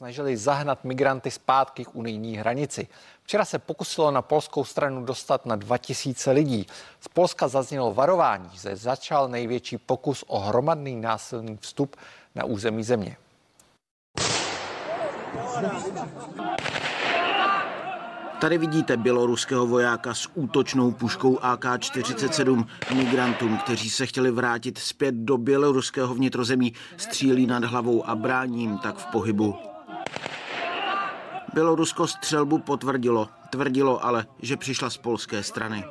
snažili zahnat migranty zpátky k unijní hranici. Včera se pokusilo na polskou stranu dostat na 2000 lidí. Z Polska zaznělo varování, že začal největší pokus o hromadný násilný vstup na území země. Tady vidíte běloruského vojáka s útočnou puškou AK-47 migrantům, kteří se chtěli vrátit zpět do běloruského vnitrozemí, střílí nad hlavou a bráním tak v pohybu. Bělorusko střelbu potvrdilo, tvrdilo ale, že přišla z polské strany.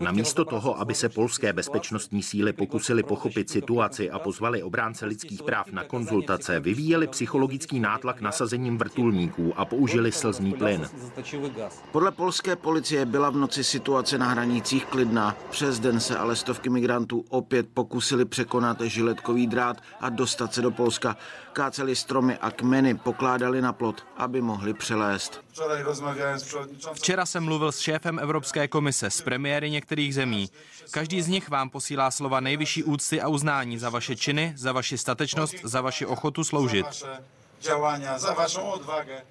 Namísto toho, aby se polské bezpečnostní síly pokusili pochopit situaci a pozvali obránce lidských práv na konzultace, vyvíjeli psychologický nátlak nasazením vrtulníků a použili slzný plyn. Podle polské policie byla v noci situace na hranicích klidná. Přes den se ale stovky migrantů opět pokusili překonat žiletkový drát a dostat se do Polska. Káceli stromy a kmeny pokládali na plot, aby mohli přelézt. Včera jsem mluvil s šéfem Evropské komise, s premiéry některých zemí. Každý z nich vám posílá slova nejvyšší úcty a uznání za vaše činy, za vaši statečnost, za vaši ochotu sloužit.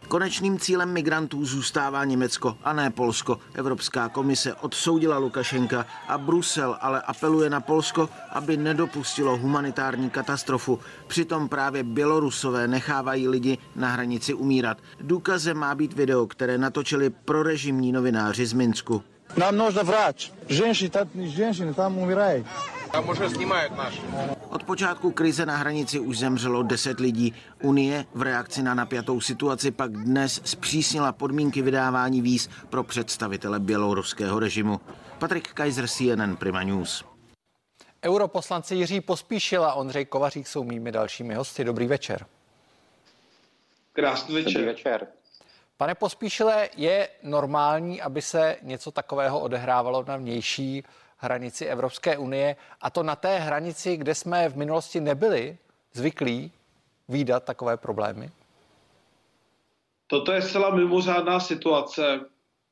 Konečným cílem migrantů zůstává Německo a ne Polsko. Evropská komise odsoudila Lukašenka a Brusel ale apeluje na Polsko, aby nedopustilo humanitární katastrofu. Přitom právě Bělorusové nechávají lidi na hranici umírat. Důkazem má být video, které natočili prorežimní novináři z Minsku. Nám нужно vráč. Ženšiny tam umírají. Tam už snímají náš. Od počátku krize na hranici už zemřelo 10 lidí. Unie v reakci na napjatou situaci pak dnes zpřísnila podmínky vydávání víz pro představitele běloruského režimu. Patrik Kaiser, CNN Prima News. Europoslanci Jiří Pospíšil a Ondřej Kovařík jsou mými dalšími hosty. Dobrý večer. Krásný večer. Dobrý večer. Pane Pospíšile, je normální, aby se něco takového odehrávalo na vnější hranici Evropské unie a to na té hranici, kde jsme v minulosti nebyli zvyklí výdat takové problémy? Toto je zcela mimořádná situace.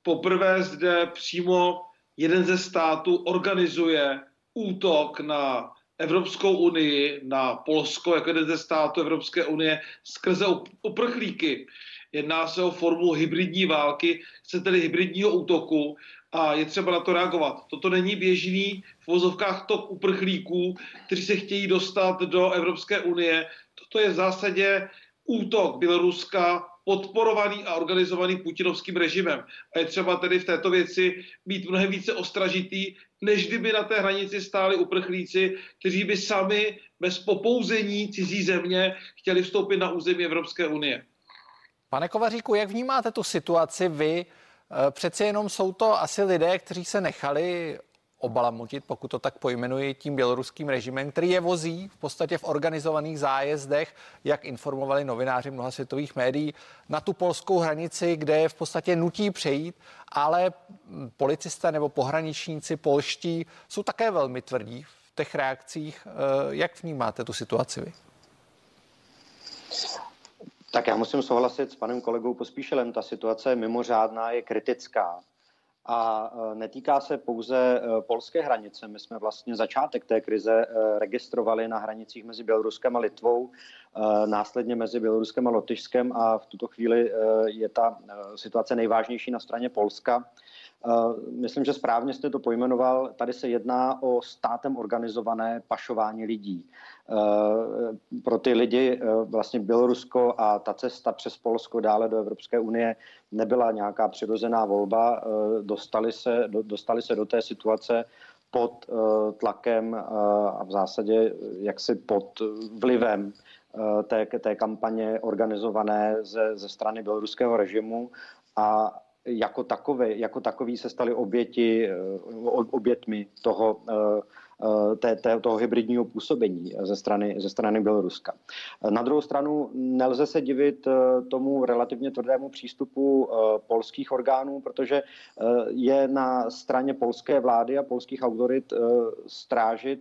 Poprvé zde přímo jeden ze států organizuje útok na Evropskou unii, na Polsko jako jeden ze států Evropské unie skrze uprchlíky. Jedná se o formu hybridní války, chce tedy hybridního útoku a je třeba na to reagovat. Toto není běžný v vozovkách tok uprchlíků, kteří se chtějí dostat do Evropské unie. Toto je v zásadě útok Běloruska podporovaný a organizovaný putinovským režimem. A je třeba tedy v této věci být mnohem více ostražitý, než kdyby na té hranici stáli uprchlíci, kteří by sami bez popouzení cizí země chtěli vstoupit na území Evropské unie. Pane Kovaříku, jak vnímáte tu situaci vy? Eh, přeci jenom jsou to asi lidé, kteří se nechali obalamutit, pokud to tak pojmenuji, tím běloruským režimem, který je vozí v podstatě v organizovaných zájezdech, jak informovali novináři mnoha světových médií, na tu polskou hranici, kde je v podstatě nutí přejít, ale policisté nebo pohraničníci polští jsou také velmi tvrdí v těch reakcích. Eh, jak vnímáte tu situaci vy? Tak já musím souhlasit s panem kolegou Pospíšelem. Ta situace je mimořádná, je kritická. A e, netýká se pouze e, polské hranice. My jsme vlastně začátek té krize e, registrovali na hranicích mezi Běloruskem a Litvou, následně mezi Běloruskem a Lotyšskem a v tuto chvíli je ta situace nejvážnější na straně Polska. Myslím, že správně jste to pojmenoval. Tady se jedná o státem organizované pašování lidí. Pro ty lidi vlastně Bělorusko a ta cesta přes Polsko dále do Evropské unie nebyla nějaká přirozená volba. Dostali se, dostali se do té situace pod tlakem a v zásadě jaksi pod vlivem té, té kampaně organizované ze, ze strany běloruského režimu a jako, takové, jako takový se stali oběti, eh, obětmi toho, eh, eh, té, té, toho hybridního působení ze strany, ze strany Běloruska. Na druhou stranu nelze se divit tomu relativně tvrdému přístupu polských orgánů, protože je na straně polské vlády a polských autorit strážit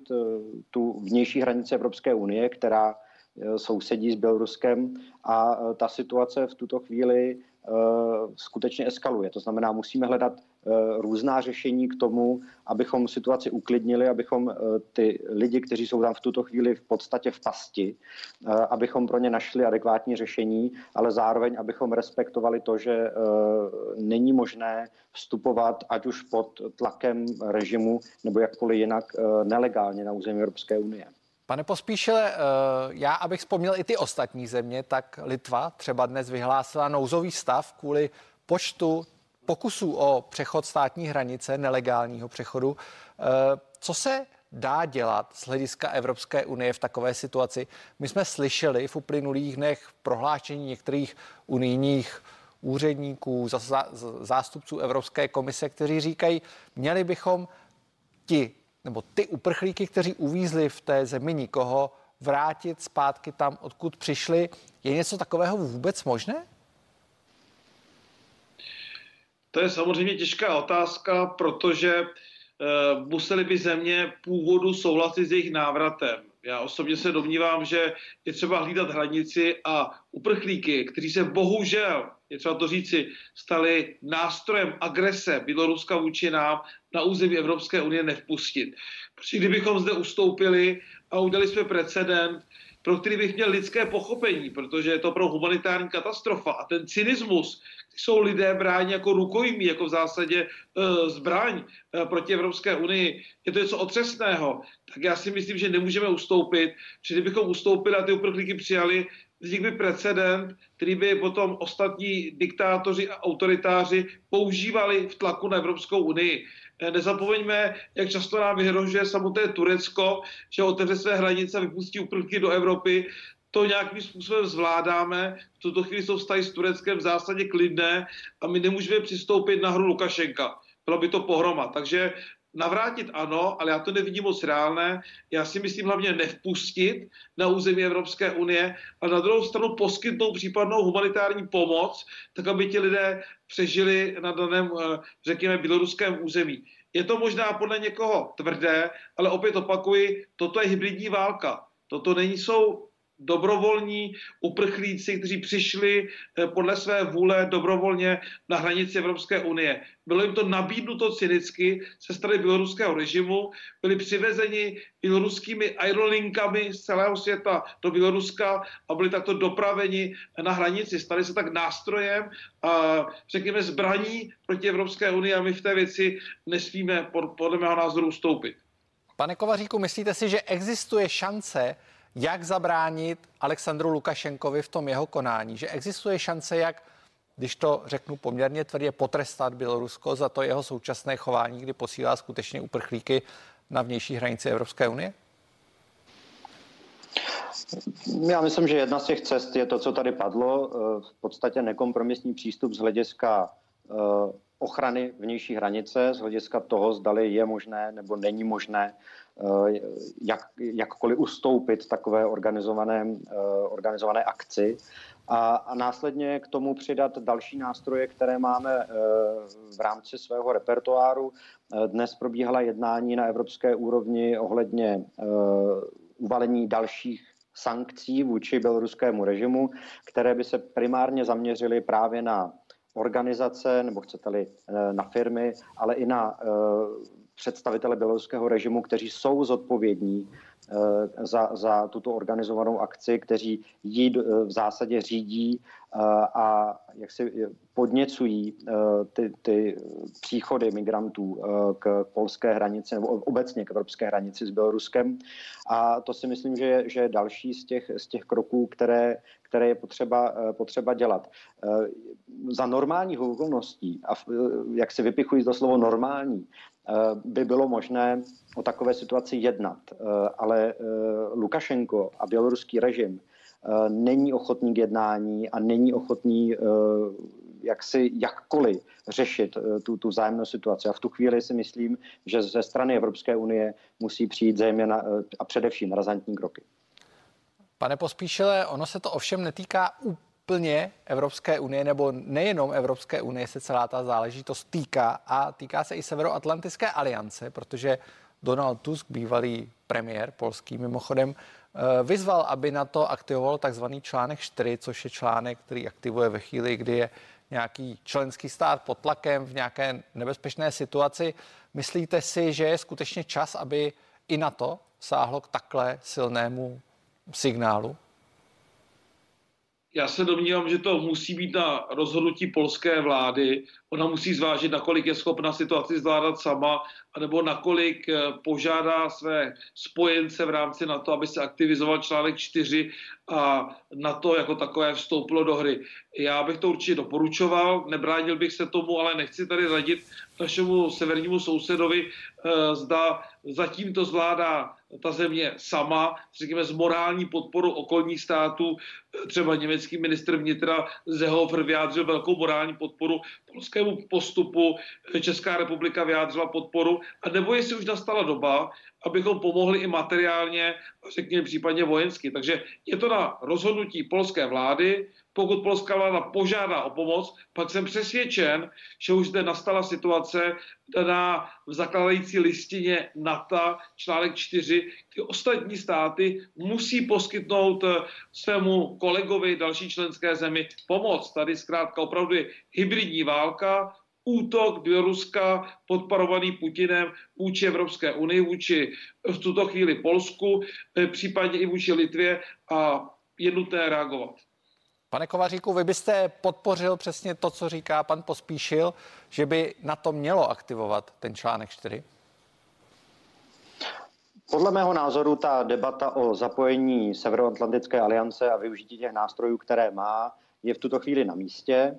tu vnější hranici Evropské unie, která sousedí s Běloruskem a ta situace v tuto chvíli skutečně eskaluje. To znamená, musíme hledat Eh, různá řešení k tomu, abychom situaci uklidnili, abychom eh, ty lidi, kteří jsou tam v tuto chvíli v podstatě v pasti, eh, abychom pro ně našli adekvátní řešení, ale zároveň, abychom respektovali to, že není možné vstupovat ať už pod tlakem režimu nebo jakkoliv jinak nelegálně na území Evropské unie. Pane Pospíšile, já abych vzpomněl i ty ostatní země, tak Litva třeba dnes vyhlásila nouzový stav kvůli počtu pokusů o přechod státní hranice, nelegálního přechodu. Eh, co se dá dělat z hlediska Evropské unie v takové situaci? My jsme slyšeli v uplynulých dnech prohlášení některých unijních úředníků, zástupců Evropské komise, kteří říkají, měli bychom ti nebo ty uprchlíky, kteří uvízli v té zemi nikoho, vrátit zpátky tam, odkud přišli. Je něco takového vůbec možné? To je samozřejmě těžká otázka, protože e, museli by země původu souhlasit s jejich návratem. Já osobně se domnívám, že je třeba hlídat hranici a uprchlíky, kteří se bohužel, je třeba to říci, stali nástrojem agrese Běloruska vůči nám na území Evropské unie nevpustit. Protože kdybychom zde ustoupili a udělali jsme precedent, pro který bych měl lidské pochopení, protože je to pro humanitární katastrofa a ten cynismus, jsou lidé bráni jako rukojmí, jako v zásadě e, zbraň e, proti Evropské unii. Je to něco otřesného. Tak já si myslím, že nemůžeme ustoupit, že kdybychom ustoupili a ty uprchlíky přijali, vznikl by precedent, který by potom ostatní diktátoři a autoritáři používali v tlaku na Evropskou unii. E, nezapomeňme, jak často nám vyhrožuje samotné Turecko, že otevře své hranice a vypustí uprchlíky do Evropy to nějakým způsobem zvládáme. V tuto chvíli jsou vztahy s Tureckem v zásadě klidné a my nemůžeme přistoupit na hru Lukašenka. Bylo by to pohroma. Takže navrátit ano, ale já to nevidím moc reálné. Já si myslím hlavně nevpustit na území Evropské unie a na druhou stranu poskytnout případnou humanitární pomoc, tak aby ti lidé přežili na daném, eh, řekněme, běloruském území. Je to možná podle někoho tvrdé, ale opět opakuji, toto je hybridní válka. Toto nejsou dobrovolní uprchlíci, kteří přišli eh, podle své vůle dobrovolně na hranici Evropské unie. Bylo jim to nabídnuto cynicky ze strany běloruského režimu, byli přivezeni běloruskými aerolinkami z celého světa do Běloruska a byli takto dopraveni na hranici. Stali se tak nástrojem, a, řekněme, zbraní proti Evropské unii a my v té věci nesmíme podle mého názoru ustoupit. Pane Kovaříku, myslíte si, že existuje šance, jak zabránit Alexandru Lukašenkovi v tom jeho konání, že existuje šance, jak, když to řeknu poměrně tvrdě, potrestat Bělorusko za to jeho současné chování, kdy posílá skutečně uprchlíky na vnější hranici Evropské unie? Já myslím, že jedna z těch cest je to, co tady padlo, eh, v podstatě nekompromisní přístup z hlediska eh, ochrany vnější hranice, z hlediska toho, zdali je možné nebo není možné jak, jakkoliv ustoupit takové organizované, eh, organizované akci a, a následně k tomu přidat další nástroje, které máme eh, v rámci svého repertoáru. Dnes probíhala jednání na evropské úrovni ohledně uvalení dalších sankcí vůči běloruskému režimu, které by se primárně zaměřily právě na organizace, nebo chcete-li na firmy, ale i na představitele běloruského režimu, kteří jsou zodpovědní eh, za, za tuto organizovanou akci, kteří ji eh, v zásadě řídí eh, a jak si podněcují ty, ty příchody migrantů k polské hranici nebo obecně k evropské hranici s Běloruskem. A to si myslím, že je, že je další z těch, z těch kroků, které, které je potřeba, potřeba dělat. Za normálních okolností, a jak si vypichují to slovo normální, by bylo možné o takové situaci jednat. Eh, ale eh, Lukašenko a běloruský režim není ochotný k jednání a není ochotný jak si jakkoliv řešit tu, tu zájemnou situaci. A v tu chvíli si myslím, že ze strany Evropské unie musí přijít zejména a především razantní kroky. Pane Pospíšile, ono se to ovšem netýká plně Evropské unie, nebo nejenom Evropské unie se celá ta záležitost týká a týká se i Severoatlantické aliance, protože Donald Tusk, bývalý premiér polský mimochodem, vyzval, aby na to aktivoval takzvaný článek 4, což je článek, který aktivuje ve chvíli, kdy je nějaký členský stát pod tlakem v nějaké nebezpečné situaci. Myslíte si, že je skutečně čas, aby i na to sáhlo k takhle silnému signálu? Já se domnívám, že to musí být na rozhodnutí polské vlády. Ona musí zvážit, nakolik je schopna situaci zvládat sama, anebo nakolik eh, požádá své spojence v rámci NATO, aby se aktivizoval článek 4 a NATO jako takové vstoupilo do hry. Já bych to určitě doporučoval, nebránil bych se tomu, ale nechci tady radit našemu severnímu sousedovi, eh, zda zatím to zvládá ta země sama, řekněme s morální podporou okolních států, třeba německý ministr vnitra Zehofer vyjádřil velkou morální podporu polskému postupu, Česká republika vyjádřila podporu, a nebo jestli už nastala doba, abychom pomohli i materiálně, řekněme případně vojensky. Takže je to na rozhodnutí polské vlády, pokud polská vláda požádá o pomoc, pak jsem přesvědčen, že už zde nastala situace daná v zakladající listině NATO, článek 4, kdy ostatní státy musí poskytnout eh, svému kolegovi další členské zemi pomoc. Tady zkrátka opravdu je hybridní válka, útok Běloruska podporovaný Putinem vůči Evropské unii, vůči v tuto chvíli Polsku, eh, případně i vůči Litvě a je nutné reagovat. Pane Kovaříku, vy byste podpořil přesně to, co říká pan Pospíšil, že by na to mělo aktivovat ten článek 4? Podle mého názoru ta debata o zapojení Severoatlantické aliance a využití těch nástrojů, které má, je v tuto chvíli na místě.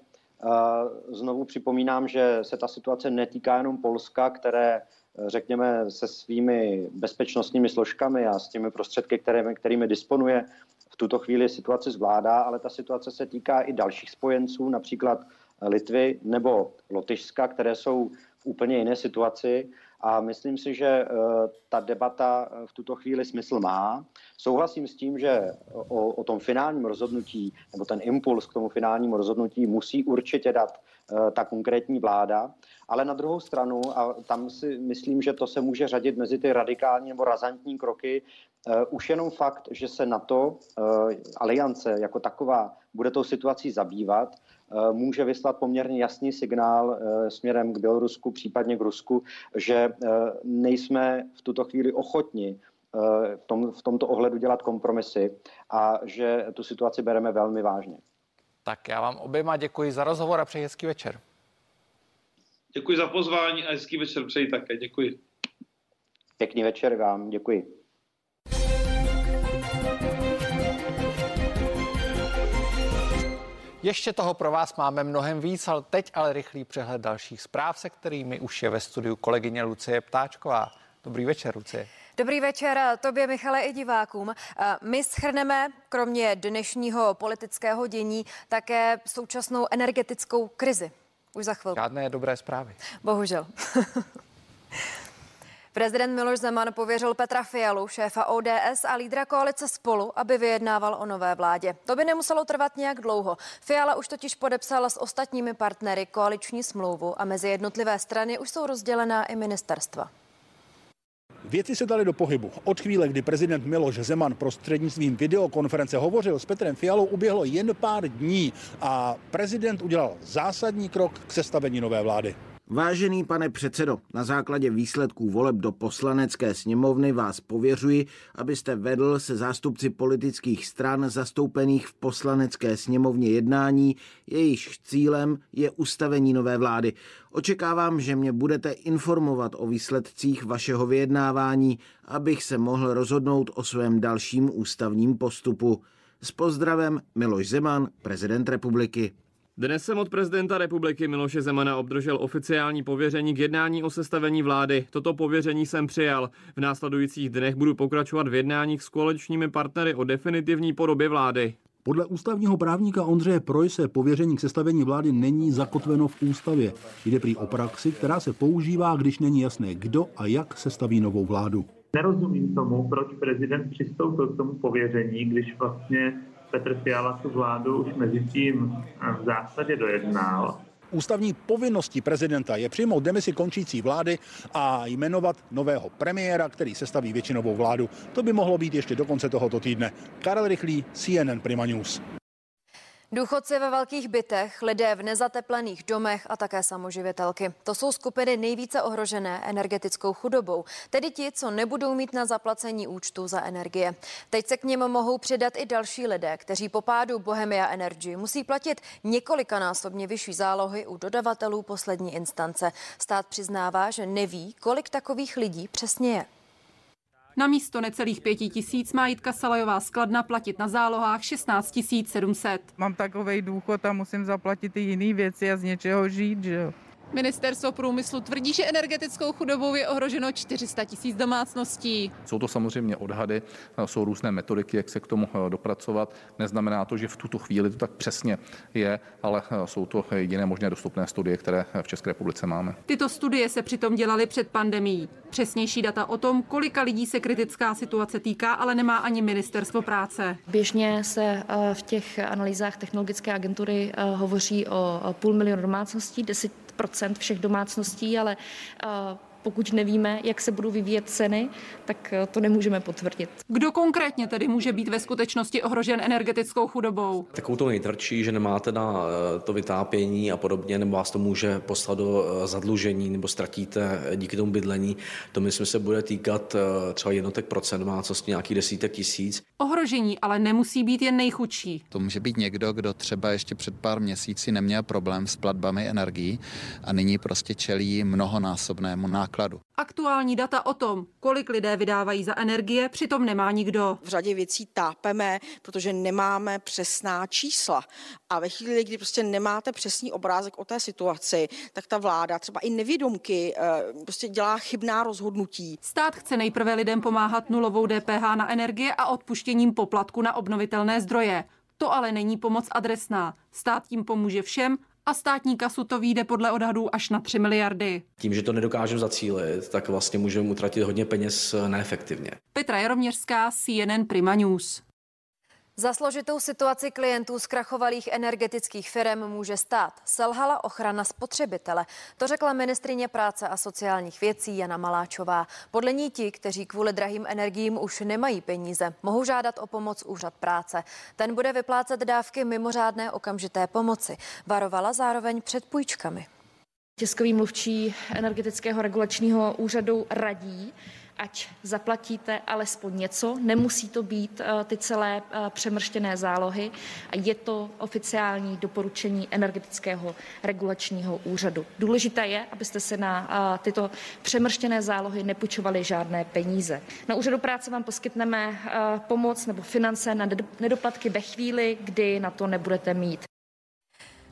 Znovu připomínám, že se ta situace netýká jenom Polska, které řekněme, se svými bezpečnostními složkami a s těmi prostředky, kterými, kterými disponuje, tuto chvíli situaci zvládá, ale ta situace se týká i dalších spojenců, například Litvy nebo Lotyšska, které jsou v úplně jiné situaci a myslím si, že eh, ta debata v tuto chvíli smysl má. Souhlasím s tím, že o, o tom finálním rozhodnutí nebo ten impuls k tomu finálnímu rozhodnutí musí určitě dát eh, ta konkrétní vláda, ale na druhou stranu, a tam si myslím, že to se může řadit mezi ty radikální nebo razantní kroky, už jenom fakt, že se na to uh, aliance jako taková bude tou situací zabývat, uh, může vyslat poměrně jasný signál směrem k Bělorusku, případně k Rusku, že nejsme v tuto chvíli ochotni v, tom, v tomto ohledu dělat kompromisy a že tu situaci bereme velmi vážně. Tak já vám oběma děkuji za rozhovor a přeji hezký večer. Děkuji za pozvání a hezký večer přeji také. Děkuji. Pěkný večer vám, děkuji. Ještě toho pro vás máme mnohem víc, ale teď ale rychlý přehled dalších zpráv, se kterými už je ve studiu kolegyně Lucie Ptáčková. Dobrý večer, Lucie. Dobrý večer tobě, Michale, i divákům. My schrneme, kromě dnešního politického dění, také současnou energetickou krizi. Už za chvilku. Žádné dobré zprávy. Bohužel. Prezident Miloš Zeman pověřil Petra Fialu, šéfa ODS a lídra koalice Spolu, aby vyjednával o nové vládě. To by nemuselo trvat nějak dlouho. Fiala už totiž podepsala s ostatními partnery koaliční smlouvu a mezi jednotlivé strany už jsou rozdělená i ministerstva. Věci se daly do pohybu. Od chvíle, kdy prezident Miloš Zeman prostřednictvím videokonference hovořil s Petrem Fialou, uběhlo jen pár dní a prezident udělal zásadní krok k sestavení nové vlády. Vážený pane předsedo, na základě výsledků voleb do poslanecké sněmovny vás pověřuji, abyste vedl se zástupci politických stran zastoupených v poslanecké sněmovně jednání, jejíž cílem je ustavení nové vlády. Očekávám, že mě budete informovat o výsledcích vašeho vyjednávání, abych se mohl rozhodnout o svém dalším ústavním postupu. S pozdravem Miloš Zeman, prezident republiky. Dnes jsem od prezidenta republiky Miloše Zemana obdržel oficiální pověření k jednání o sestavení vlády. Toto pověření jsem přijal. V následujících dnech budu pokračovat v jednáních s koaličními partnery o definitivní podobě vlády. Podle ústavního právníka Ondřeje Projse pověření k sestavení vlády není zakotveno v ústavě. Jde prý o praxi, která se používá, když není jasné, kdo a jak sestaví novou vládu. Nerozumím tomu, proč prezident přistoupil k tomu pověření, když vlastně Petr Fiala tu vládu už mezi tím v zásadě dojednal Ústavní povinností prezidenta je přijmout demisi končící vlády a jmenovat nového premiéra, který sestaví většinovou vládu. To by mohlo být ještě do konce tohoto týdne. Karel Rychlý, CNN Prima News. Důchodci ve velkých bytech, lidé v nezateplených domech a také samoživitelky. To jsou skupiny nejvíce ohrožené energetickou chudobou, tedy ti, co nebudou mít na zaplacení účtu za energie. Teď se k něm mohou přidat i další lidé, kteří po pádu Bohemia Energy musí platit několikanásobně vyšší zálohy u dodavatelů poslední instance. Stát přiznává, že neví, kolik takových lidí přesně je. Na místo necelých pěti tisíc má Jitka Salajová skladna platit na zálohách 16 700. Mám takový důchod a musím zaplatit i jiné věci a z něčeho žít, že jo. Ministerstvo průmyslu tvrdí, že energetickou chudobou je ohroženo 400 tisíc domácností. Jsou to samozřejmě odhady, jsou různé metodiky, jak se k tomu eh, dopracovat. Neznamená to, že v tuto chvíli to tak přesně je, ale eh, jsou to jediné možné dostupné studie, které v České republice máme. Tyto studie se přitom dělaly před pandemí. Přesnější data o tom, kolika lidí se kritická situace týká, ale nemá ani ministerstvo práce. Běžně se eh, v těch analýzách technologické agentury hovoří o půl milionu domácností, 10 všech domácností, ale pokud nevíme, jak se budou vyvíjet ceny, tak eh, to nemůžeme potvrdit. Kdo konkrétně tedy může být ve skutečnosti ohrožen energetickou chudobou? Takovou to nejtvrdší, že nemáte na eh, to vytápění a podobně, nebo vás to může poslat do eh, zadlužení, nebo ztratíte díky tomu bydlení. To myslím se bude týkat třeba jednotek procent domácnosti, nějakých desítek tisíc. Ohrožení ale nemusí být jen nejchudší. To může být někdo, kdo třeba ještě před pár měsíci neměl problém s platbami energií a nyní prostě čelí mnohonásobnému nákladu nákladu. Aktuální data o tom, kolik lidé vydávají za energie, přitom nemá nikdo. V řadě věcí tápeme, protože nemáme přesná čísla. A ve chvíli, kdy prostě nemáte přesný obrázek o té situaci, tak ta vláda, třeba i nevědomky, eh, prostě dělá chybná rozhodnutí. Stát chce nejprve lidem pomáhat nulovou DPH na energie a odpuštěním poplatku na obnovitelné zdroje. To ale není pomoc adresná. Stát tím pomůže všem, a státní kasu to vyjde podle odhadů až na 3 miliardy. Tím, že to nedokážeme zacílit, tak vlastně můžeme utratit hodně peněz neefektivně. Petra Jaroměřská, CNN Prima News. Za složitou situaci klientů zkrachovalých energetických firm může stát. Selhala ochrana spotřebitele. To řekla ministrině práce a sociálních věcí Jana Maláčová. Podle ní ti, kteří kvůli drahým energiím už nemají peníze, mohou žádat o pomoc úřad práce. Ten bude vyplácet dávky mimořádné okamžité pomoci. Varovala zároveň před půjčkami. Tiskový mluvčí energetického regulačního úřadu radí, ať zaplatíte alespoň něco. Nemusí to být eh, ty celé eh, přemrštěné zálohy a je to oficiální doporučení energetického regulačního úřadu. Důležité je, abyste se na eh, tyto přemrštěné zálohy nepůjčovali žádné peníze. Na úřadu práce vám poskytneme pomoc nebo finance na nedoplatky ve chvíli, kdy na to nebudete mít.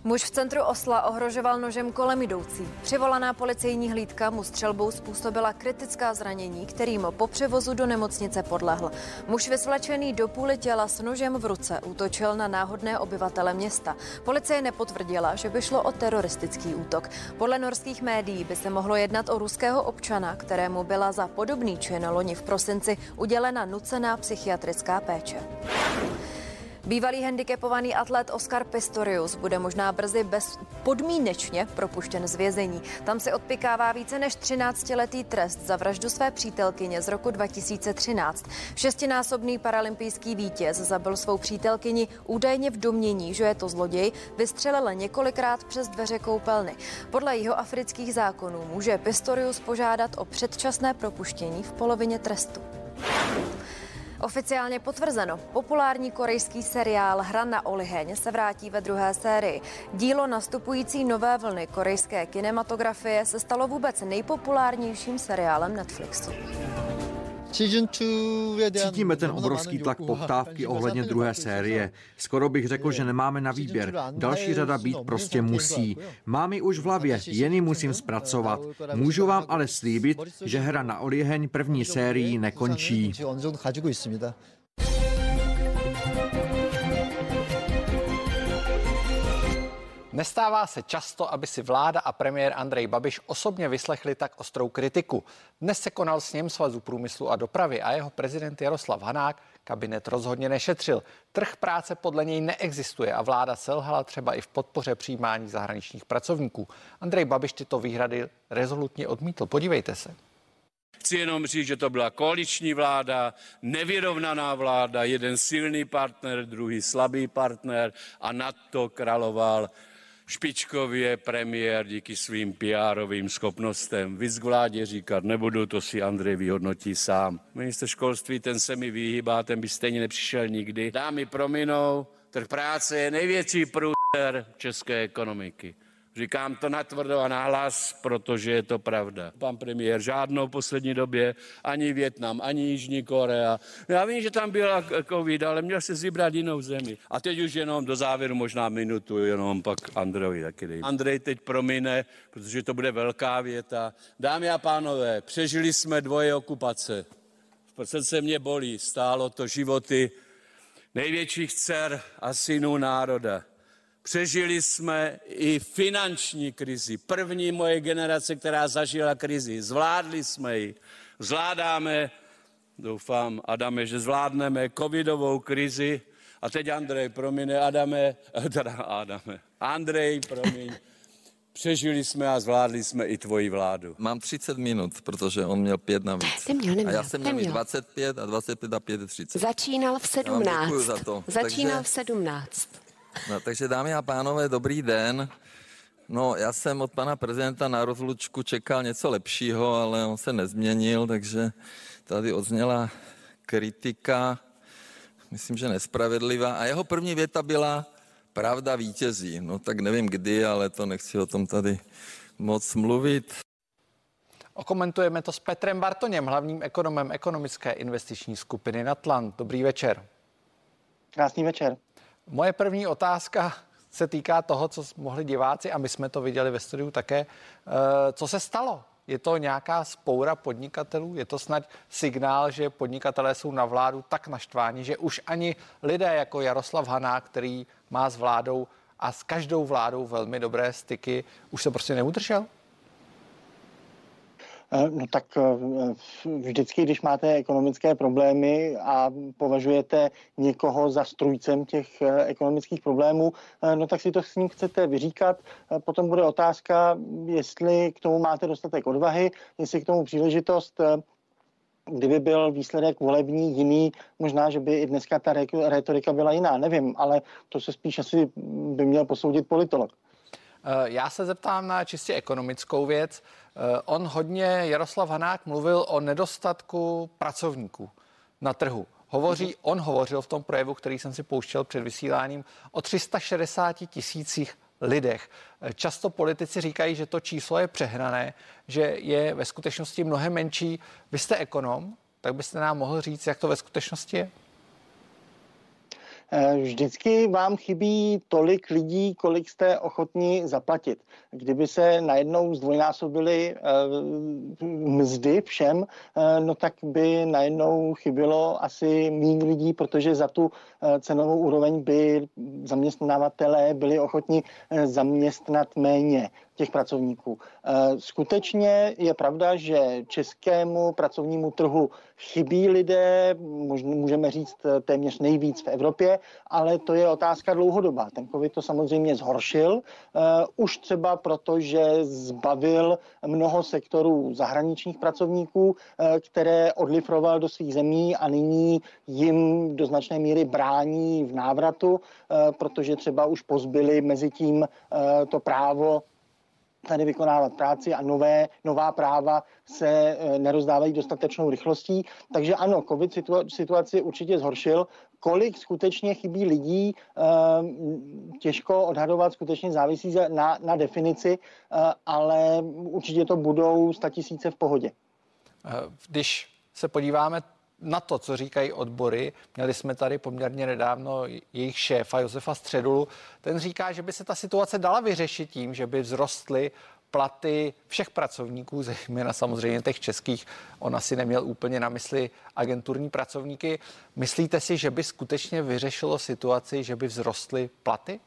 Muž v centru Osla ohrožoval nožem kolem jdoucí. Přivolaná policejní hlídka mu střelbou způsobila kritická zranění, kterým po převozu do nemocnice podlehl. Muž vysvlečený do půly těla s nožem v ruce útočil na náhodné obyvatele města. Policie nepotvrdila, že by šlo o teroristický útok. Podle norských médií by se mohlo jednat o ruského občana, kterému byla za podobný čin loni v prosinci udělena nucená psychiatrická péče. Bývalý handicapovaný atlet Oscar Pistorius bude možná brzy bezpodmínečně propuštěn z vězení. Tam si odpikává více než 13-letý trest za vraždu své přítelkyně z roku 2013. Šestinásobný paralympijský vítěz zabil svou přítelkyni údajně v domění, že je to zloděj, vystřelil několikrát přes dveře koupelny. Podle jeho afrických zákonů může Pistorius požádat o předčasné propuštění v polovině trestu. Oficiálně potvrzeno, populární korejský seriál Hra na oliheň se vrátí ve druhé sérii. Dílo nastupující nové vlny korejské kinematografie se stalo vůbec nejpopulárnějším seriálem Netflixu. Cítíme ten obrovský tlak poptávky ohledně druhé série. Skoro bych řekl, že nemáme na výběr. Další řada být prostě musí. Mám ji už v hlavě, jen ji musím zpracovat. Můžu vám ale slíbit, že hra na Olieheň první sérii nekončí. Nestává se často, aby si vláda a premiér Andrej Babiš osobně vyslechli tak ostrou kritiku. Dnes se konal s ním Svazu průmyslu a dopravy a jeho prezident Jaroslav Hanák kabinet rozhodně nešetřil. Trh práce podle něj neexistuje a vláda selhala třeba i v podpoře přijímání zahraničních pracovníků. Andrej Babiš tyto výhrady rezolutně odmítl. Podívejte se. Chci jenom říct, že to byla koaliční vláda, nevyrovnaná vláda, jeden silný partner, druhý slabý partner a nad to královal špičkově premiér díky svým PR-ovým schopnostem. Víc vládě říkat nebudu, to si Andrej vyhodnotí sám. Minister školství, ten se mi vyhýbá, ten by stejně nepřišel nikdy. Dámy prominou, trh práce je největší průser české ekonomiky. Říkám to natvrdo a nahlas, protože je to pravda. Pan premiér žádnou poslední době, ani Větnam, ani Jižní Korea. Já vím, že tam byla covid, ale měl se vybrat jinou zemi. A teď už jenom do závěru možná minutu, jenom pak Andrejovi taky dej. Andrej teď promine, protože to bude velká věta. Dámy a pánové, přežili jsme dvoje okupace. Srdce mě bolí, stálo to životy největších dcer a synů národa. Přežili jsme i finanční krizi. První moje generace, která zažila krizi. Zvládli jsme ji. Zvládáme, doufám, Adame, že zvládneme covidovou krizi. A teď Andrej, promiň, Adame, teda Adame. Andrej, promiň. Přežili jsme a zvládli jsme i tvoji vládu. Mám 30 minut, protože on měl pět navíc. Ty měl, neměl, a já jsem měl neměl. 25 a 25 a 5 je 30. Začínal v 17. Já za to. Začínal Takže, v 17. No, takže dámy a pánové, dobrý den. No, já jsem od pana prezidenta na rozlučku čekal něco lepšího, ale on se nezměnil, takže tady odzněla kritika, myslím, že nespravedlivá. A jeho první věta byla, pravda vítězí. No tak nevím kdy, ale to nechci o tom tady moc mluvit. Okomentujeme to s Petrem Bartoněm, hlavním ekonomem ekonomické investiční skupiny Natland. Dobrý večer. Krásný večer. Moje první otázka se týká toho, co mohli diváci, a my jsme to viděli ve studiu také. Co se stalo? Je to nějaká spoura podnikatelů? Je to snad signál, že podnikatelé jsou na vládu tak naštváni, že už ani lidé jako Jaroslav Haná, který má s vládou a s každou vládou velmi dobré styky, už se prostě neudržel? No tak vždycky, když máte ekonomické problémy a považujete někoho za strujcem těch ekonomických problémů, no tak si to s ním chcete vyříkat. Potom bude otázka, jestli k tomu máte dostatek odvahy, jestli k tomu příležitost kdyby byl výsledek volební jiný, možná, že by i dneska ta retorika byla jiná, nevím, ale to se spíš asi by měl posoudit politolog. Já se zeptám na čistě ekonomickou věc. On hodně, Jaroslav Hanák, mluvil o nedostatku pracovníků na trhu. Hovoří, on hovořil v tom projevu, který jsem si pouštěl před vysíláním, o 360 tisících lidech. Často politici říkají, že to číslo je přehnané, že je ve skutečnosti mnohem menší. Vy jste ekonom, tak byste nám mohl říct, jak to ve skutečnosti je? Vždycky vám chybí tolik lidí, kolik jste ochotní zaplatit. Kdyby se najednou zdvojnásobily mzdy všem, no tak by najednou chybilo asi méně lidí, protože za tu cenovou úroveň by zaměstnavatelé byli ochotni zaměstnat méně těch pracovníků. Skutečně je pravda, že českému pracovnímu trhu chybí lidé, můžeme říct téměř nejvíc v Evropě, ale to je otázka dlouhodobá. Ten COVID to samozřejmě zhoršil, už třeba proto, že zbavil mnoho sektorů zahraničních pracovníků, které odlifroval do svých zemí a nyní jim do značné míry brání v návratu, protože třeba už pozbyli mezi tím to právo tady vykonávat práci a nové, nová práva se nerozdávají dostatečnou rychlostí. Takže ano, COVID situaci určitě zhoršil. Kolik skutečně chybí lidí, těžko odhadovat, skutečně závisí na, na definici, ale určitě to budou statisíce v pohodě. Když se podíváme na to, co říkají odbory. Měli jsme tady poměrně nedávno jejich šéfa Josefa Středulu. Ten říká, že by se ta situace dala vyřešit tím, že by vzrostly platy všech pracovníků, zejména samozřejmě těch českých. On asi neměl úplně na mysli agenturní pracovníky. Myslíte si, že by skutečně vyřešilo situaci, že by vzrostly platy?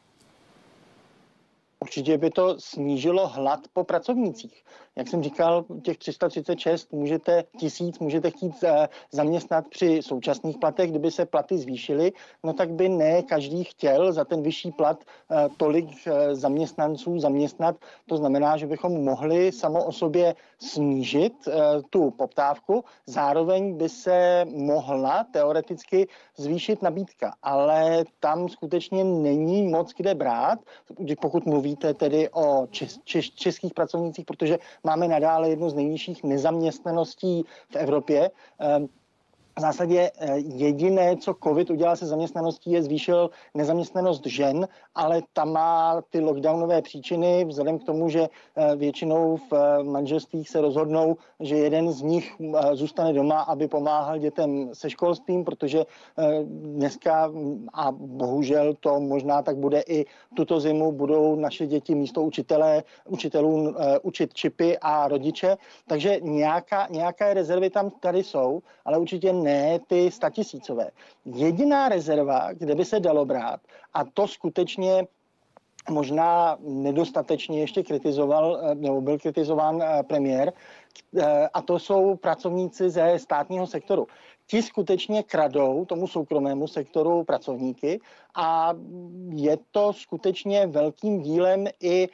Určitě by to snížilo hlad po pracovnících. Jak jsem říkal, těch 336 můžete, tisíc můžete chtít eh, zaměstnat při současných platech. Kdyby se platy zvýšily, no tak by ne každý chtěl za ten vyšší plat eh, tolik eh, zaměstnanců zaměstnat. To znamená, že bychom mohli samo o sobě snížit tu poptávku. Zároveň by se mohla teoreticky zvýšit nabídka, ale tam skutečně není moc kde brát, pokud mluvíte tedy o čes, čes, českých pracovnících, protože máme nadále jednu z nejnižších nezaměstnaností v Evropě. V zásadě eh, jediné, co COVID udělal se zaměstnaností, je zvýšil nezaměstnanost žen, ale tam má ty lockdownové příčiny, vzhledem k tomu, že eh, většinou v eh, manželstvích se rozhodnou, že jeden z nich zůstane doma, aby pomáhal dětem se školstvím, protože dneska a bohužel to možná tak bude i tuto zimu, budou naše děti místo učitelé, učitelů učit čipy a rodiče, takže nějaká, nějaké rezervy tam tady jsou, ale určitě ne ty statisícové. Jediná rezerva, kde by se dalo brát, a to skutečně možná nedostatečně ještě kritizoval, eh, nebo byl kritizován eh, premiér, eh, a to jsou pracovníci ze státního sektoru. Ti skutečně kradou tomu soukromému sektoru pracovníky a je to skutečně velkým dílem i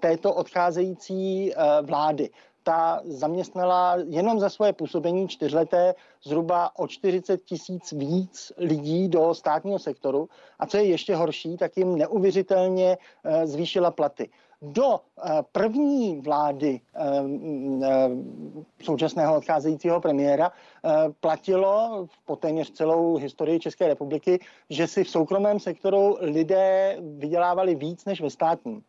této odcházející vlády ta zaměstnala jenom za svoje působení čtyřleté zhruba o 40 tisíc víc lidí do státního sektoru a co je ještě horší, tak jim neuvěřitelně eh, zvýšila platy. Do eh, první vlády eh, současného odcházejícího premiéra platilo po téměř celou historii České republiky, že si v soukromém sektoru lidé vydělávali víc než ve státním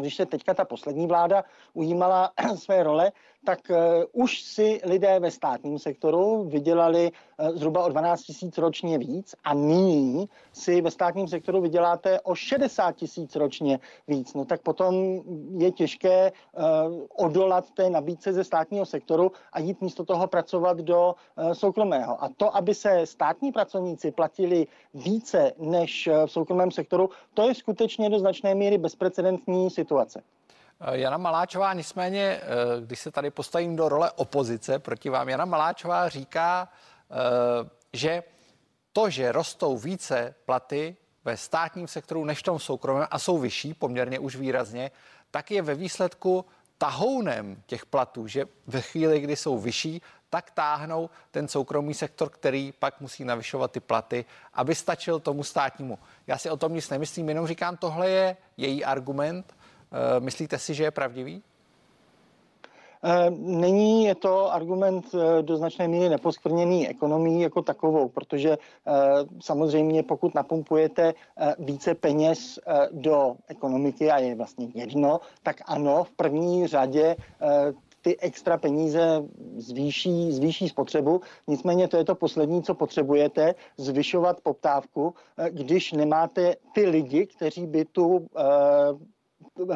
když se teďka ta poslední vláda ujímala své role, tak uh, už si lidé ve státním sektoru vydělali uh, zhruba o 12 tisíc ročně víc a nyní si ve státním sektoru vyděláte o 60 tisíc ročně víc. No tak potom je těžké uh, odolat té nabídce ze státního sektoru a jít místo toho pracovat do soukromého. A to, aby se státní pracovníci platili více než v soukromém sektoru, to je skutečně do značné míry bezprecedentní situace. Eh, Jana Maláčová, nicméně, eh, když se tady postavím do role opozice proti vám, Jana Maláčová říká, eh, že to, že rostou více platy ve státním sektoru než v tom soukromém a jsou vyšší poměrně už výrazně, tak je ve výsledku tahounem těch platů, že ve chvíli, kdy jsou vyšší, tak táhnou ten soukromý sektor, který pak musí navyšovat ty platy, aby stačil tomu státnímu. Já si o tom nic nemyslím, jenom říkám, tohle je její argument myslíte si, že je pravdivý? Eh, není je to argument eh, do značné míry neposkvrněný ekonomii jako takovou, protože samozřejmě pokud napumpujete více peněz do ekonomiky a je vlastně jedno, tak ano, v první řadě ty extra peníze zvýší, zvýší spotřebu. Nicméně to je to poslední, co potřebujete, zvyšovat poptávku, když nemáte ty lidi, kteří by tu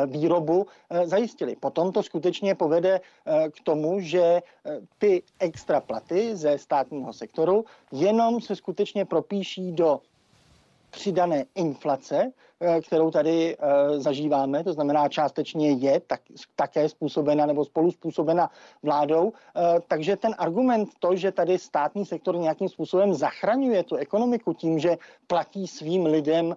výrobu eh, zajistili. Potom to skutečně povede eh, k tomu, že eh, ty extra platy ze státního sektoru jenom se skutečně propíší do přidané inflace, Eh, kterou tady eh, zažíváme, to znamená částečně je tak, také způsobena nebo spolu způsobena vládou. Eh, takže ten argument to, že tady státní sektor nějakým způsobem zachraňuje tu ekonomiku tím, že platí svým lidem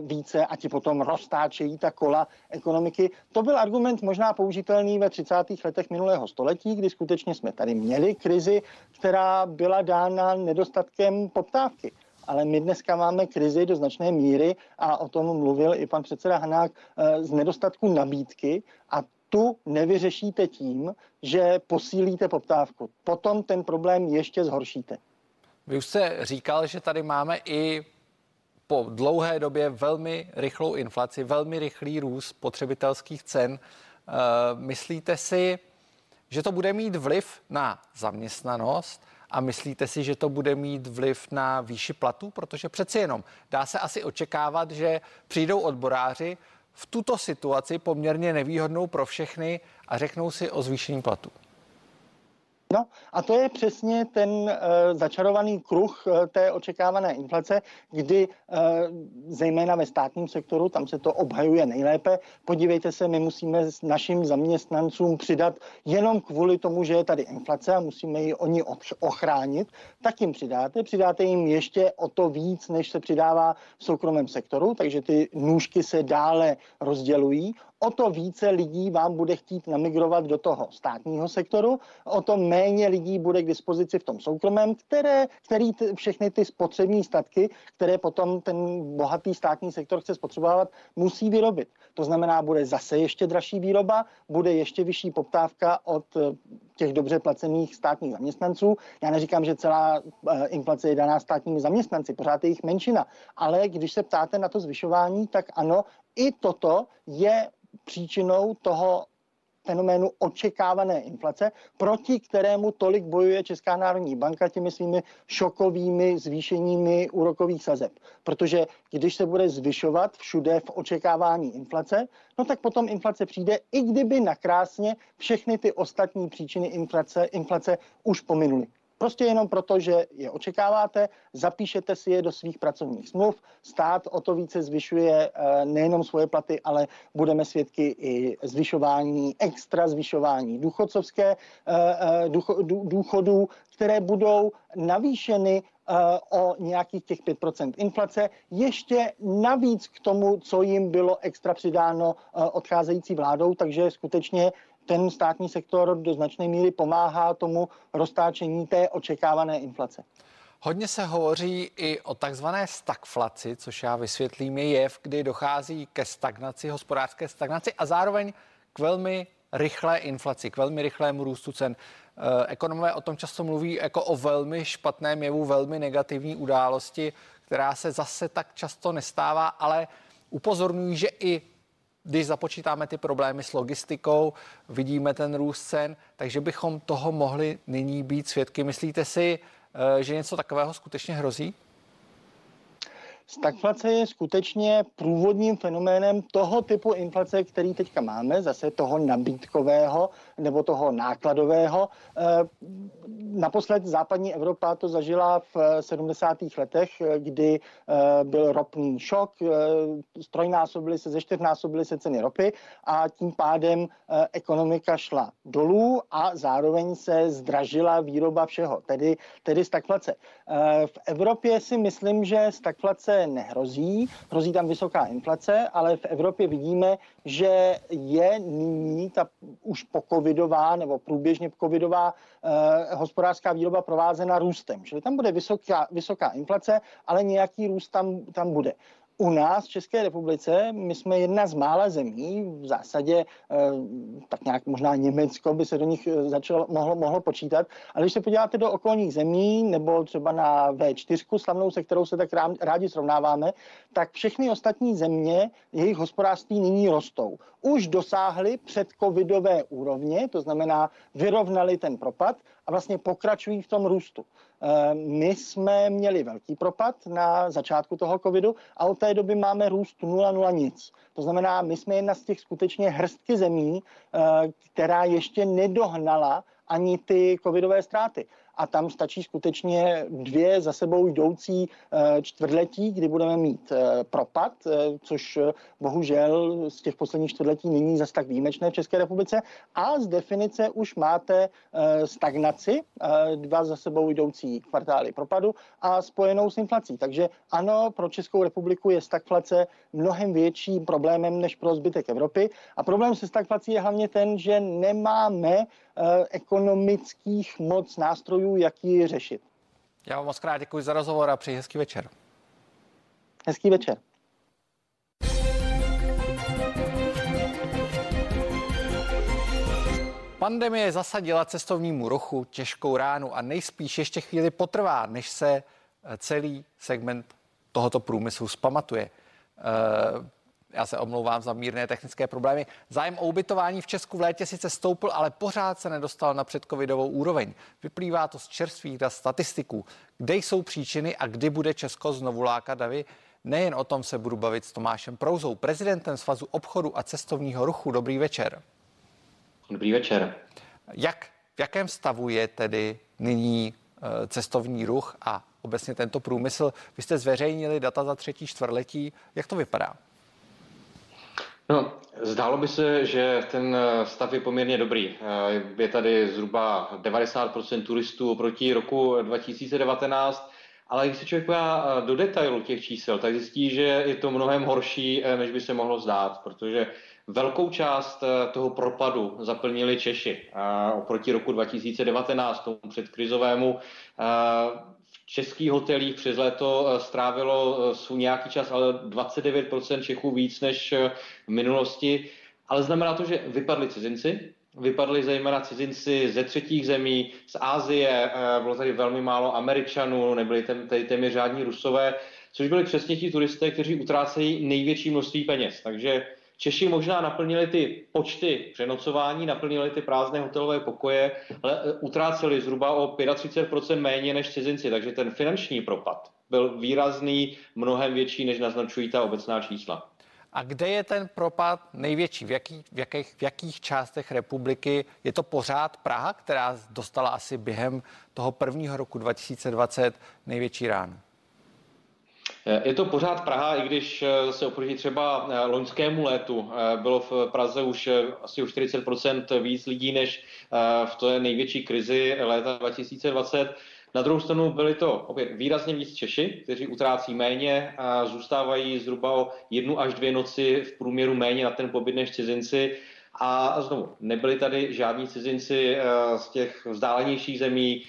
více a ti potom roztáčejí ta kola ekonomiky, to byl argument možná použitelný ve 30. letech minulého století, kdy skutečně jsme tady měli krizi, která byla dána nedostatkem poptávky ale my dneska máme krizi do značné míry a o tom mluvil i pan předseda Hanák eh, z nedostatku nabídky a tu nevyřešíte tím, že posílíte poptávku. Potom ten problém ještě zhoršíte. Vy už jste říkal, že tady máme i po dlouhé době velmi rychlou inflaci, velmi rychlý růst potřebitelských cen. Eh, myslíte si, že to bude mít vliv na zaměstnanost a myslíte si, že to bude mít vliv na výši platů? Protože přeci jenom dá se asi očekávat, že přijdou odboráři v tuto situaci poměrně nevýhodnou pro všechny a řeknou si o zvýšení platů. No a to je přesně ten uh, začarovaný kruh uh, té očekávané inflace, kdy uh, zejména ve státním sektoru, tam se to obhajuje nejlépe. Podívejte se, my musíme našim zaměstnancům přidat jenom kvůli tomu, že je tady inflace a musíme ji oni ochránit, tak jim přidáte. Přidáte jim ještě o to víc, než se přidává v soukromém sektoru, takže ty nůžky se dále rozdělují o to více lidí vám bude chtít namigrovat do toho státního sektoru, o to méně lidí bude k dispozici v tom soukromém, které, který ty, všechny ty spotřební statky, které potom ten bohatý státní sektor chce spotřebovat, musí vyrobit. To znamená, bude zase ještě dražší výroba, bude ještě vyšší poptávka od těch dobře placených státních zaměstnanců. Já neříkám, že celá eh, inflace je daná státními zaměstnanci, pořád je jich menšina, ale když se ptáte na to zvyšování, tak ano, i toto je příčinou toho fenoménu očekávané inflace, proti kterému tolik bojuje Česká národní banka těmi svými šokovými zvýšeními úrokových sazeb. Protože když se bude zvyšovat všude v očekávání inflace, no tak potom inflace přijde, i kdyby nakrásně všechny ty ostatní příčiny inflace, inflace už pominuly. Prostě jenom proto, že je očekáváte, zapíšete si je do svých pracovních smluv, stát o to více zvyšuje eh, nejenom svoje platy, ale budeme svědky i zvyšování, extra zvyšování důchodcovské eh, eh, důchodů, které budou navýšeny o nějakých těch 5% inflace, ještě navíc k tomu, co jim bylo extra přidáno odcházející vládou, takže skutečně ten státní sektor do značné míry pomáhá tomu roztáčení té očekávané inflace. Hodně se hovoří i o takzvané stagflaci, což já vysvětlím, je jev, kdy dochází ke stagnaci, hospodářské stagnaci a zároveň k velmi rychlé inflaci, k velmi rychlému růstu cen. Eh, ekonomové o tom často mluví jako o velmi špatném jevu, velmi negativní události, která se zase tak často nestává, ale upozorňují, že i když započítáme ty problémy s logistikou, vidíme ten růst cen, takže bychom toho mohli nyní být svědky. Myslíte si, eh, že něco takového skutečně hrozí? Stagflace je skutečně průvodním fenoménem toho typu inflace, který teďka máme, zase toho nabídkového nebo toho nákladového. Eh, naposled západní Evropa to zažila v 70. letech, kdy eh, byl ropný šok, eh, strojnásobily se, ze čtyřnásobily se ceny ropy a tím pádem ekonomika šla dolů a zároveň se zdražila výroba všeho, tedy, tedy stagflace. V Evropě si myslím, že stagflace nehrozí, hrozí tam vysoká inflace, ale v Evropě vidíme, že je nyní ta už po covidová nebo průběžně covidová eh, hospodářská výroba provázena růstem. Čili tam bude vysoká, vysoká inflace, ale nějaký růst tam, tam bude u nás v České republice my jsme jedna z mála zemí, v zásadě eh, tak nějak možná Německo by se do nich eh, začalo, mohlo, mohlo počítat, ale když se podíváte do okolních zemí nebo třeba na V4, slavnou, se kterou se tak rádi srovnáváme, tak všechny ostatní země, jejich hospodářství nyní rostou. Už dosáhly před covidové úrovně, to znamená vyrovnali ten propad a vlastně pokračují v tom růstu. Eh, my jsme měli velký propad na začátku toho covidu a od té doby máme růst 0,0 nic. To znamená, my jsme jedna z těch skutečně hrstky zemí, eh, která ještě nedohnala ani ty covidové ztráty a tam stačí skutečně dvě za sebou jdoucí eh, čtvrtletí, kdy budeme mít eh, propad, eh, což bohužel z těch posledních čtvrtletí není zas tak výjimečné v České republice a z definice už máte stagnaci, dva za sebou jdoucí kvartály propadu a spojenou s inflací. Takže ano, pro Českou republiku je stagflace mnohem větším problémem než pro zbytek Evropy a problém se stagflací je hlavně ten, že nemáme ekonomických moc nástrojů, jak ji řešit. Já vám moc krát děkuji za rozhovor a přeji hezký večer. Hezký večer. Pandemie zasadila cestovnímu ruchu těžkou ránu a nejspíš ještě chvíli potrvá, než se celý segment tohoto průmyslu zpamatuje. Já se omlouvám za mírné technické problémy. Zájem o ubytování v Česku v létě sice stoupl, ale pořád se nedostal na předcovidovou úroveň. Vyplývá to z čerstvých dat statistiků. Kde jsou příčiny a kdy bude Česko znovu lákat davy? Nejen o tom se budu bavit s Tomášem Prouzou, prezidentem Svazu obchodu a cestovního ruchu. Dobrý večer. Dobrý večer. Jak V jakém stavu je tedy nyní eh, cestovní ruch a obecně tento průmysl? Vy jste zveřejnili data za třetí čtvrtletí. Jak to vypadá? No, zdálo by se, že ten stav je poměrně dobrý. Je tady zhruba 90% turistů oproti roku 2019, ale když se člověk podívá do detailu těch čísel, tak zjistí, že je to mnohem horší, než by se mohlo zdát, protože velkou část toho propadu zaplnili Češi. Oproti roku 2019, tomu předkrizovému, českých hotelích přes léto eh, strávilo eh, svůj nějaký čas, ale 29% Čechů víc než eh, v minulosti. Ale znamená to, že vypadli cizinci, vypadli zejména cizinci ze třetích zemí, z Ázie, bylo tady velmi málo Američanů, nebyli tady téměř žádní Rusové, což byli přesně ti turisté, kteří utrácejí největší množství peněz. Takže Češi možná naplnili ty počty přenocování, naplnili ty prázdné hotelové pokoje, ale e, utráceli zhruba o 35% méně než cizinci, takže ten finanční propad byl výrazný, mnohem větší, než naznačují ta obecná čísla. A kde je ten propad největší? V, jaký, v, jakých, v jakých částech republiky? Je to pořád Praha, která dostala asi během toho prvního roku 2020 největší ránu? Eh, je to pořád Praha, i když eh, se oproti třeba eh, loňskému létu bylo v Praze už asi o 40% víc lidí než v té největší krizi léta 2020. Na druhou stranu byly to opět výrazně víc Češi, kteří utrácí méně a zůstávají zhruba o jednu až dvě noci v průměru méně na ten pobyt než cizinci. A znovu, nebyli tady žádní cizinci z těch vzdálenějších zemí,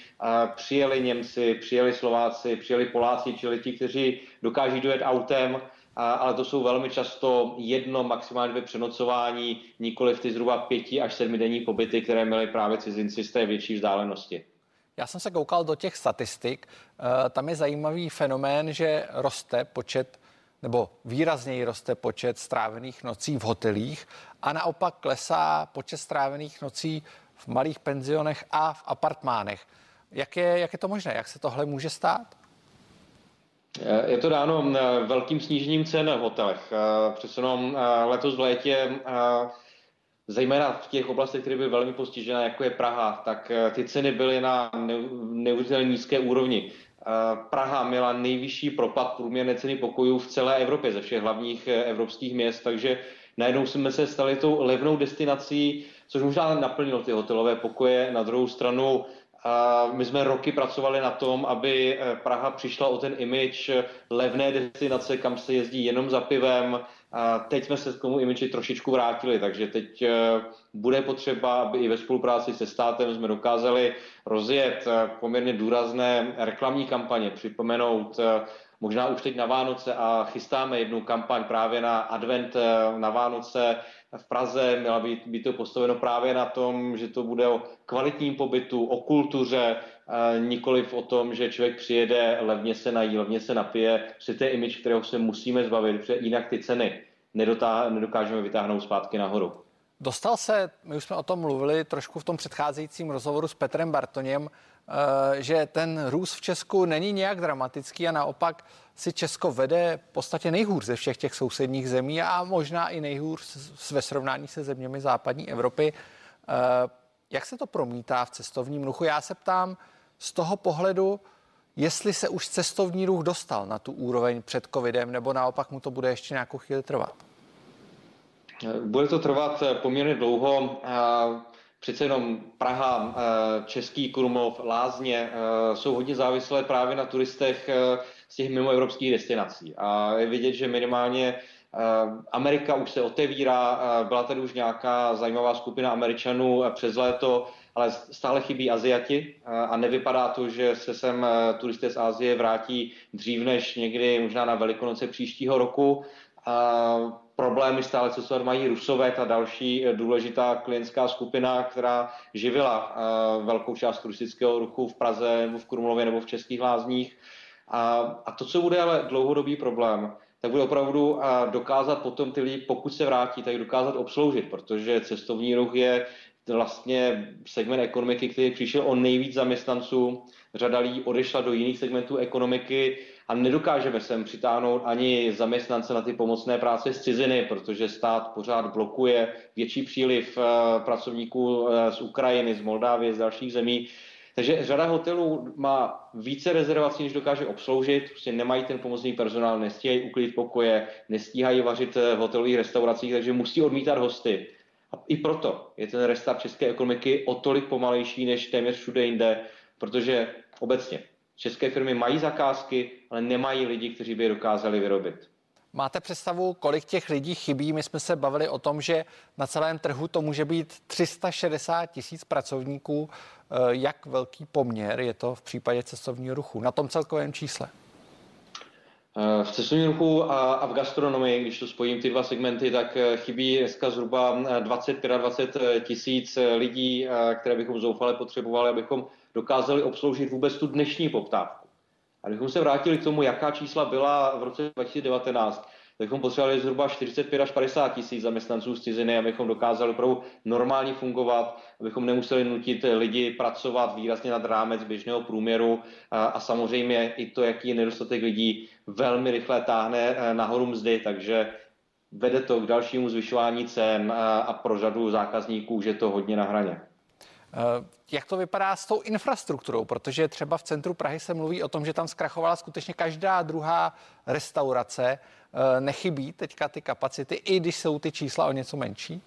přijeli Němci, přijeli Slováci, přijeli Poláci, čili ti, kteří dokáží dojet autem, ale to jsou velmi často jedno, maximálně dvě přenocování, nikoli v ty zhruba pěti až sedmi denní pobyty, které měli právě cizinci z té větší vzdálenosti. Já jsem se koukal do těch statistik. Eh, tam je zajímavý fenomén, že roste počet nebo výrazněji roste počet strávených nocí v hotelích a naopak klesá počet strávených nocí v malých penzionech a v apartmánech. Jak je, jak je to možné? Jak se tohle může stát? Je to dáno velkým snížením cen v hotelech. Přece jenom letos v létě, zejména v těch oblastech, které byly velmi postižené, jako je Praha, tak ty ceny byly na neuvěřitelně nízké úrovni. Praha měla nejvyšší propad průměrné ceny pokojů v celé Evropě ze všech hlavních eh, evropských měst, takže najednou jsme se stali tou levnou destinací, což možná naplnilo ty hotelové pokoje. Na druhou stranu my jsme roky pracovali na tom, aby eh, Praha přišla o ten image levné destinace, kam se jezdí jenom za pivem. A teď jsme se k tomu imidži trošičku vrátili, takže teď eh, bude potřeba, aby i ve spolupráci se státem jsme dokázali rozjet eh, poměrně důrazné reklamní kampaně, připomenout možná už teď na Vánoce a chystáme jednu kampaň právě na advent na Vánoce, v Praze, měla být, být to postaveno právě na tom, že to bude o kvalitním pobytu, o kultuře, nikoliv o tom, že člověk přijede, levně se nají, levně se napije, to je image, kterého se musíme zbavit, protože jinak ty ceny nedokážeme vytáhnout zpátky nahoru. Dostal se, my už jsme o tom mluvili trošku v tom předcházejícím rozhovoru s Petrem Bartoněm, Eh, že ten růst v Česku není nějak dramatický a naopak si Česko vede v podstatě nejhůř ze všech těch sousedních zemí a možná i nejhůř ve srovnání se zeměmi západní Evropy. Eh, jak se to promítá v cestovním ruchu? Já se ptám z toho pohledu, jestli se už cestovní ruch dostal na tu úroveň před covidem, nebo naopak mu to bude ještě nějakou chvíli trvat? Bude to trvat poměrně dlouho. Přece jenom Praha, eh, Český Krumlov, Lázně eh, jsou hodně závislé právě na turistech eh, z těch mimoevropských destinací. A je vidět, že minimálně Amerika už se otevírá, byla tady už nějaká zajímavá skupina Američanů přes léto, ale stále chybí Aziati a nevypadá to, že se sem turisté z Asie vrátí dřív než někdy možná na Velikonoce příštího roku problémy stále, co se mají Rusové, ta další eh, důležitá klientská skupina, která živila uh, velkou část turistického ruchu v Praze nebo v Krumlově nebo v Českých lázních. A, a to, co bude ale dlouhodobý problém, tak bude opravdu dokázat potom ty lidi, pokud se vrátí, tak dokázat obsloužit, protože cestovní ruch je vlastně segment ekonomiky, který přišel o nejvíc zaměstnanců. Řada lidí odešla do jiných segmentů ekonomiky a nedokážeme sem přitáhnout ani zaměstnance na ty pomocné práce z ciziny, protože stát pořád blokuje větší příliv eh, pracovníků eh, z Ukrajiny, z Moldávie, z dalších zemí. Takže řada hotelů má více rezervací, než dokáže obsloužit, prostě nemají ten pomocný personál, nestíhají uklidit pokoje, nestíhají vařit v hotelových restauracích, takže musí odmítat hosty. A i proto je ten restart české ekonomiky o tolik pomalejší než téměř všude jinde, protože obecně české firmy mají zakázky, ale nemají lidi, kteří by je dokázali vyrobit. Máte představu, kolik těch lidí chybí? My jsme se bavili o tom, že na celém trhu to může být 360 tisíc pracovníků. Eh, jak velký poměr je to v případě cestovního ruchu na tom celkovém čísle? Eh, v cestovním ruchu a, v gastronomii, když to spojím ty dva segmenty, tak eh, chybí dneska zhruba 20-20 tisíc lidí, které bychom zoufale potřebovali, abychom dokázali obsloužit vůbec tu dnešní poptávku. A kdybychom se vrátili k tomu, jaká čísla byla v roce 2019, tak bychom potřebovali zhruba 45 až 50 tisíc zaměstnanců z ciziny, abychom dokázali opravdu normálně fungovat, abychom nemuseli nutit lidi pracovat výrazně nad rámec běžného průměru a, a samozřejmě i to, jaký je nedostatek lidí, velmi rychle táhne eh, nahoru mzdy, takže vede to k dalšímu zvyšování cen a, a pro řadu zákazníků, že to hodně na hraně. Eh, jak to vypadá s tou infrastrukturou? Protože třeba v centru Prahy se mluví o tom, že tam zkrachovala skutečně každá druhá restaurace. Eh, nechybí teďka ty kapacity, i když jsou ty čísla o něco menší?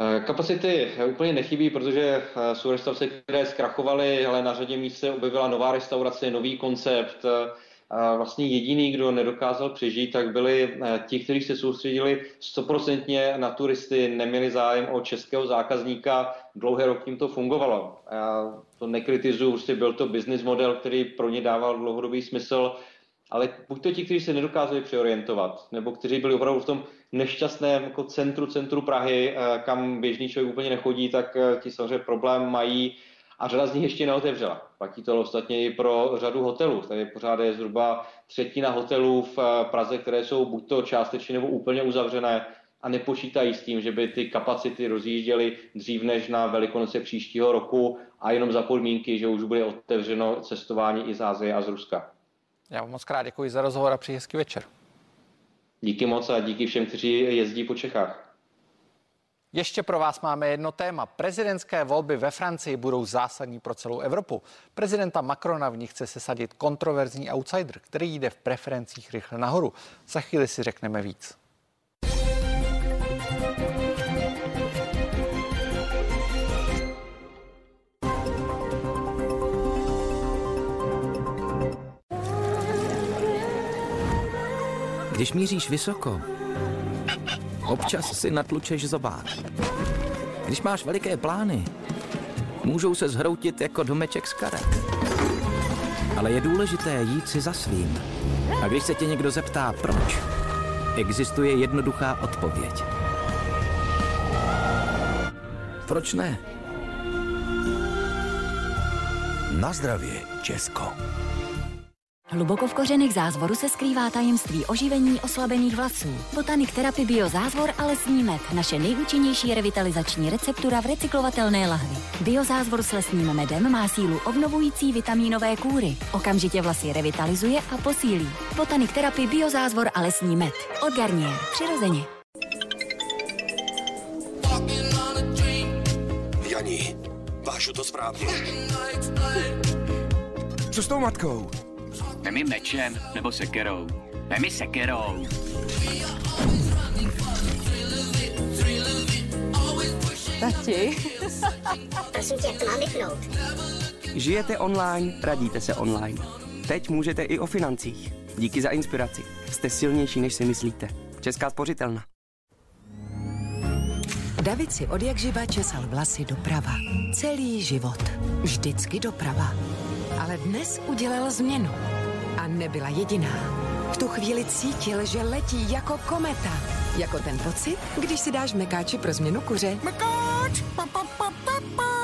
Eh, kapacity úplně nechybí, protože jsou restaurace, které zkrachovaly, ale na řadě míst se objevila nová restaurace, nový koncept vlastně jediný, kdo nedokázal přežít, tak byli eh, ti, kteří se soustředili stoprocentně na turisty, neměli zájem o českého zákazníka, dlouhé roky jim to fungovalo. Já to nekritizuju, prostě byl to business model, který pro ně dával dlouhodobý smysl, ale buď to ti, kteří se nedokázali přeorientovat, nebo kteří byli opravdu v tom nešťastném jako centru, centru Prahy, eh, kam běžný člověk úplně nechodí, tak eh, ti samozřejmě problém mají a řada z nich ještě neotevřela. Platí to ostatně i pro řadu hotelů. Tady pořád je zhruba třetina hotelů v eh, Praze, které jsou buď to částečně nebo úplně uzavřené a nepočítají s tím, že by ty kapacity rozjížděly dřív než na Velikonoce příštího roku a jenom za podmínky, že už bude otevřeno cestování i z Ázie a z Ruska. Já vám moc krát děkuji za rozhovor a přeji hezký večer. Díky moc a díky všem, kteří jezdí po Čechách. Ještě pro vás máme jedno téma. Prezidentské volby ve Francii budou zásadní pro celou Evropu. Prezidenta Macrona v nich chce sesadit kontroverzní outsider, který jde v preferencích rychle nahoru. Za chvíli si řekneme víc. Když míříš vysoko, Občas si natlučeš zobák. Když máš veliké plány, můžou se zhroutit jako domeček z karet. Ale je důležité jít si za svým. A když se tě někdo zeptá, proč, existuje jednoduchá odpověď. Proč ne? Na zdravě, Česko. Hluboko v kořenech zázvoru se skrývá tajemství oživení oslabených vlasů. Botanik Therapy Bio Zázvor a lesní med. Naše nejúčinnější revitalizační receptura v recyklovatelné lahvi. Biozázvor s lesním medem má sílu obnovující vitamínové kůry. Okamžitě vlasy revitalizuje a posílí. Botanik Therapy Bio Zázvor a lesní med. Od Garnier. Přirozeně. Janí, vážu to správně. Co s tou matkou? Vemi mečem nebo sekerou. Vemi sekerou. Tati. Prosím tě, mám vypnout. Žijete online, radíte se online. Teď můžete i o financích. Díky za inspiraci. Jste silnější, než si myslíte. Česká spořitelna. David si od jak živa česal vlasy doprava. Celý život. Vždycky doprava. Ale dnes udělal změnu a nebyla jediná. V tu chvíli cítil, že letí jako kometa. Jako ten pocit, když si dáš mekáči pro změnu kuře. Mekáč! Pa, pa, pa, pa, pa.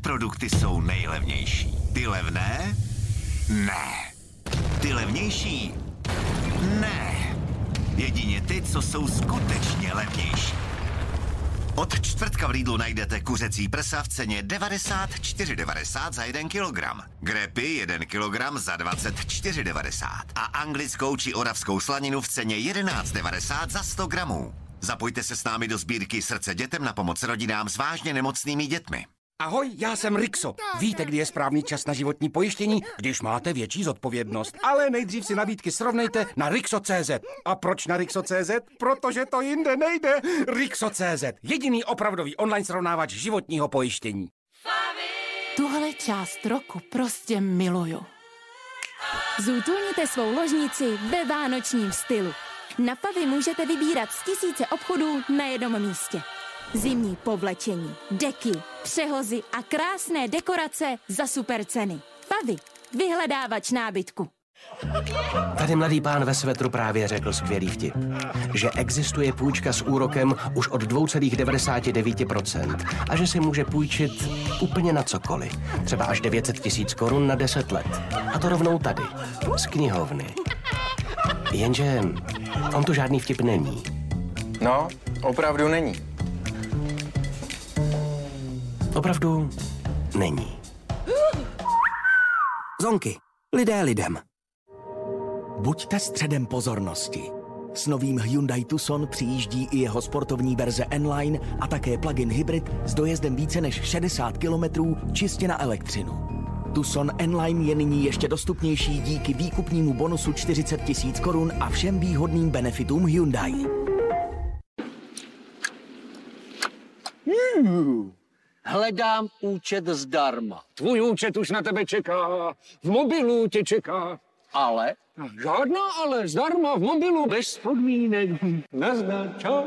Produkty jsou nejlevnější. Ty levné? Ne. Ty levnější? Ne. Jedině ty, co jsou skutečně levnější. Od čtvrtka v Lidlu najdete kuřecí prsa v ceně 94,90 za 1 kg. Grepy 1 kg za 24,90 a anglickou či oravskou slaninu v ceně 11,90 za 100 gramů. Zapojte se s námi do sbírky Srdce dětem na pomoc rodinám s vážně nemocnými dětmi. Ahoj, já jsem Rixo. Víte, kdy je správný čas na životní pojištění, když máte větší zodpovědnost. Ale nejdřív si nabídky srovnejte na Rixo.cz. A proč na Rixo.cz? Protože to jinde nejde. Rixo.cz. Jediný opravdový online srovnávač životního pojištění. Tuhle část roku prostě miluju. Zútulněte svou ložnici ve vánočním stylu. Na Pavy můžete vybírat z tisíce obchodů na jednom místě. Zimní povlečení, deky, přehozy a krásné dekorace za super ceny. Pavy, vyhledávač nábytku. Tady mladý pán ve svetru právě řekl skvělý vtip, že existuje půjčka s úrokem už od 2,99% a že si může půjčit úplně na cokoliv. Třeba až 900 tisíc korun na 10 let. A to rovnou tady, z knihovny. Jenže on to žádný vtip není. No, opravdu není. Opravdu není. Zonky. Lidé lidem. Buďte středem pozornosti. S novým Hyundai Tucson přijíždí i jeho sportovní verze N-Line a také plug-in hybrid s dojezdem více než 60 km čistě na elektřinu. Tucson N-Line je nyní ještě dostupnější díky výkupnímu bonusu 40 tisíc korun a všem výhodným benefitům Hyundai. Hledám účet zdarma. Tvůj účet už na tebe čeká. V mobilu tě čeká. Ale? Žádná ale. Zdarma v mobilu. Bez podmínek. Nazdar. Čau.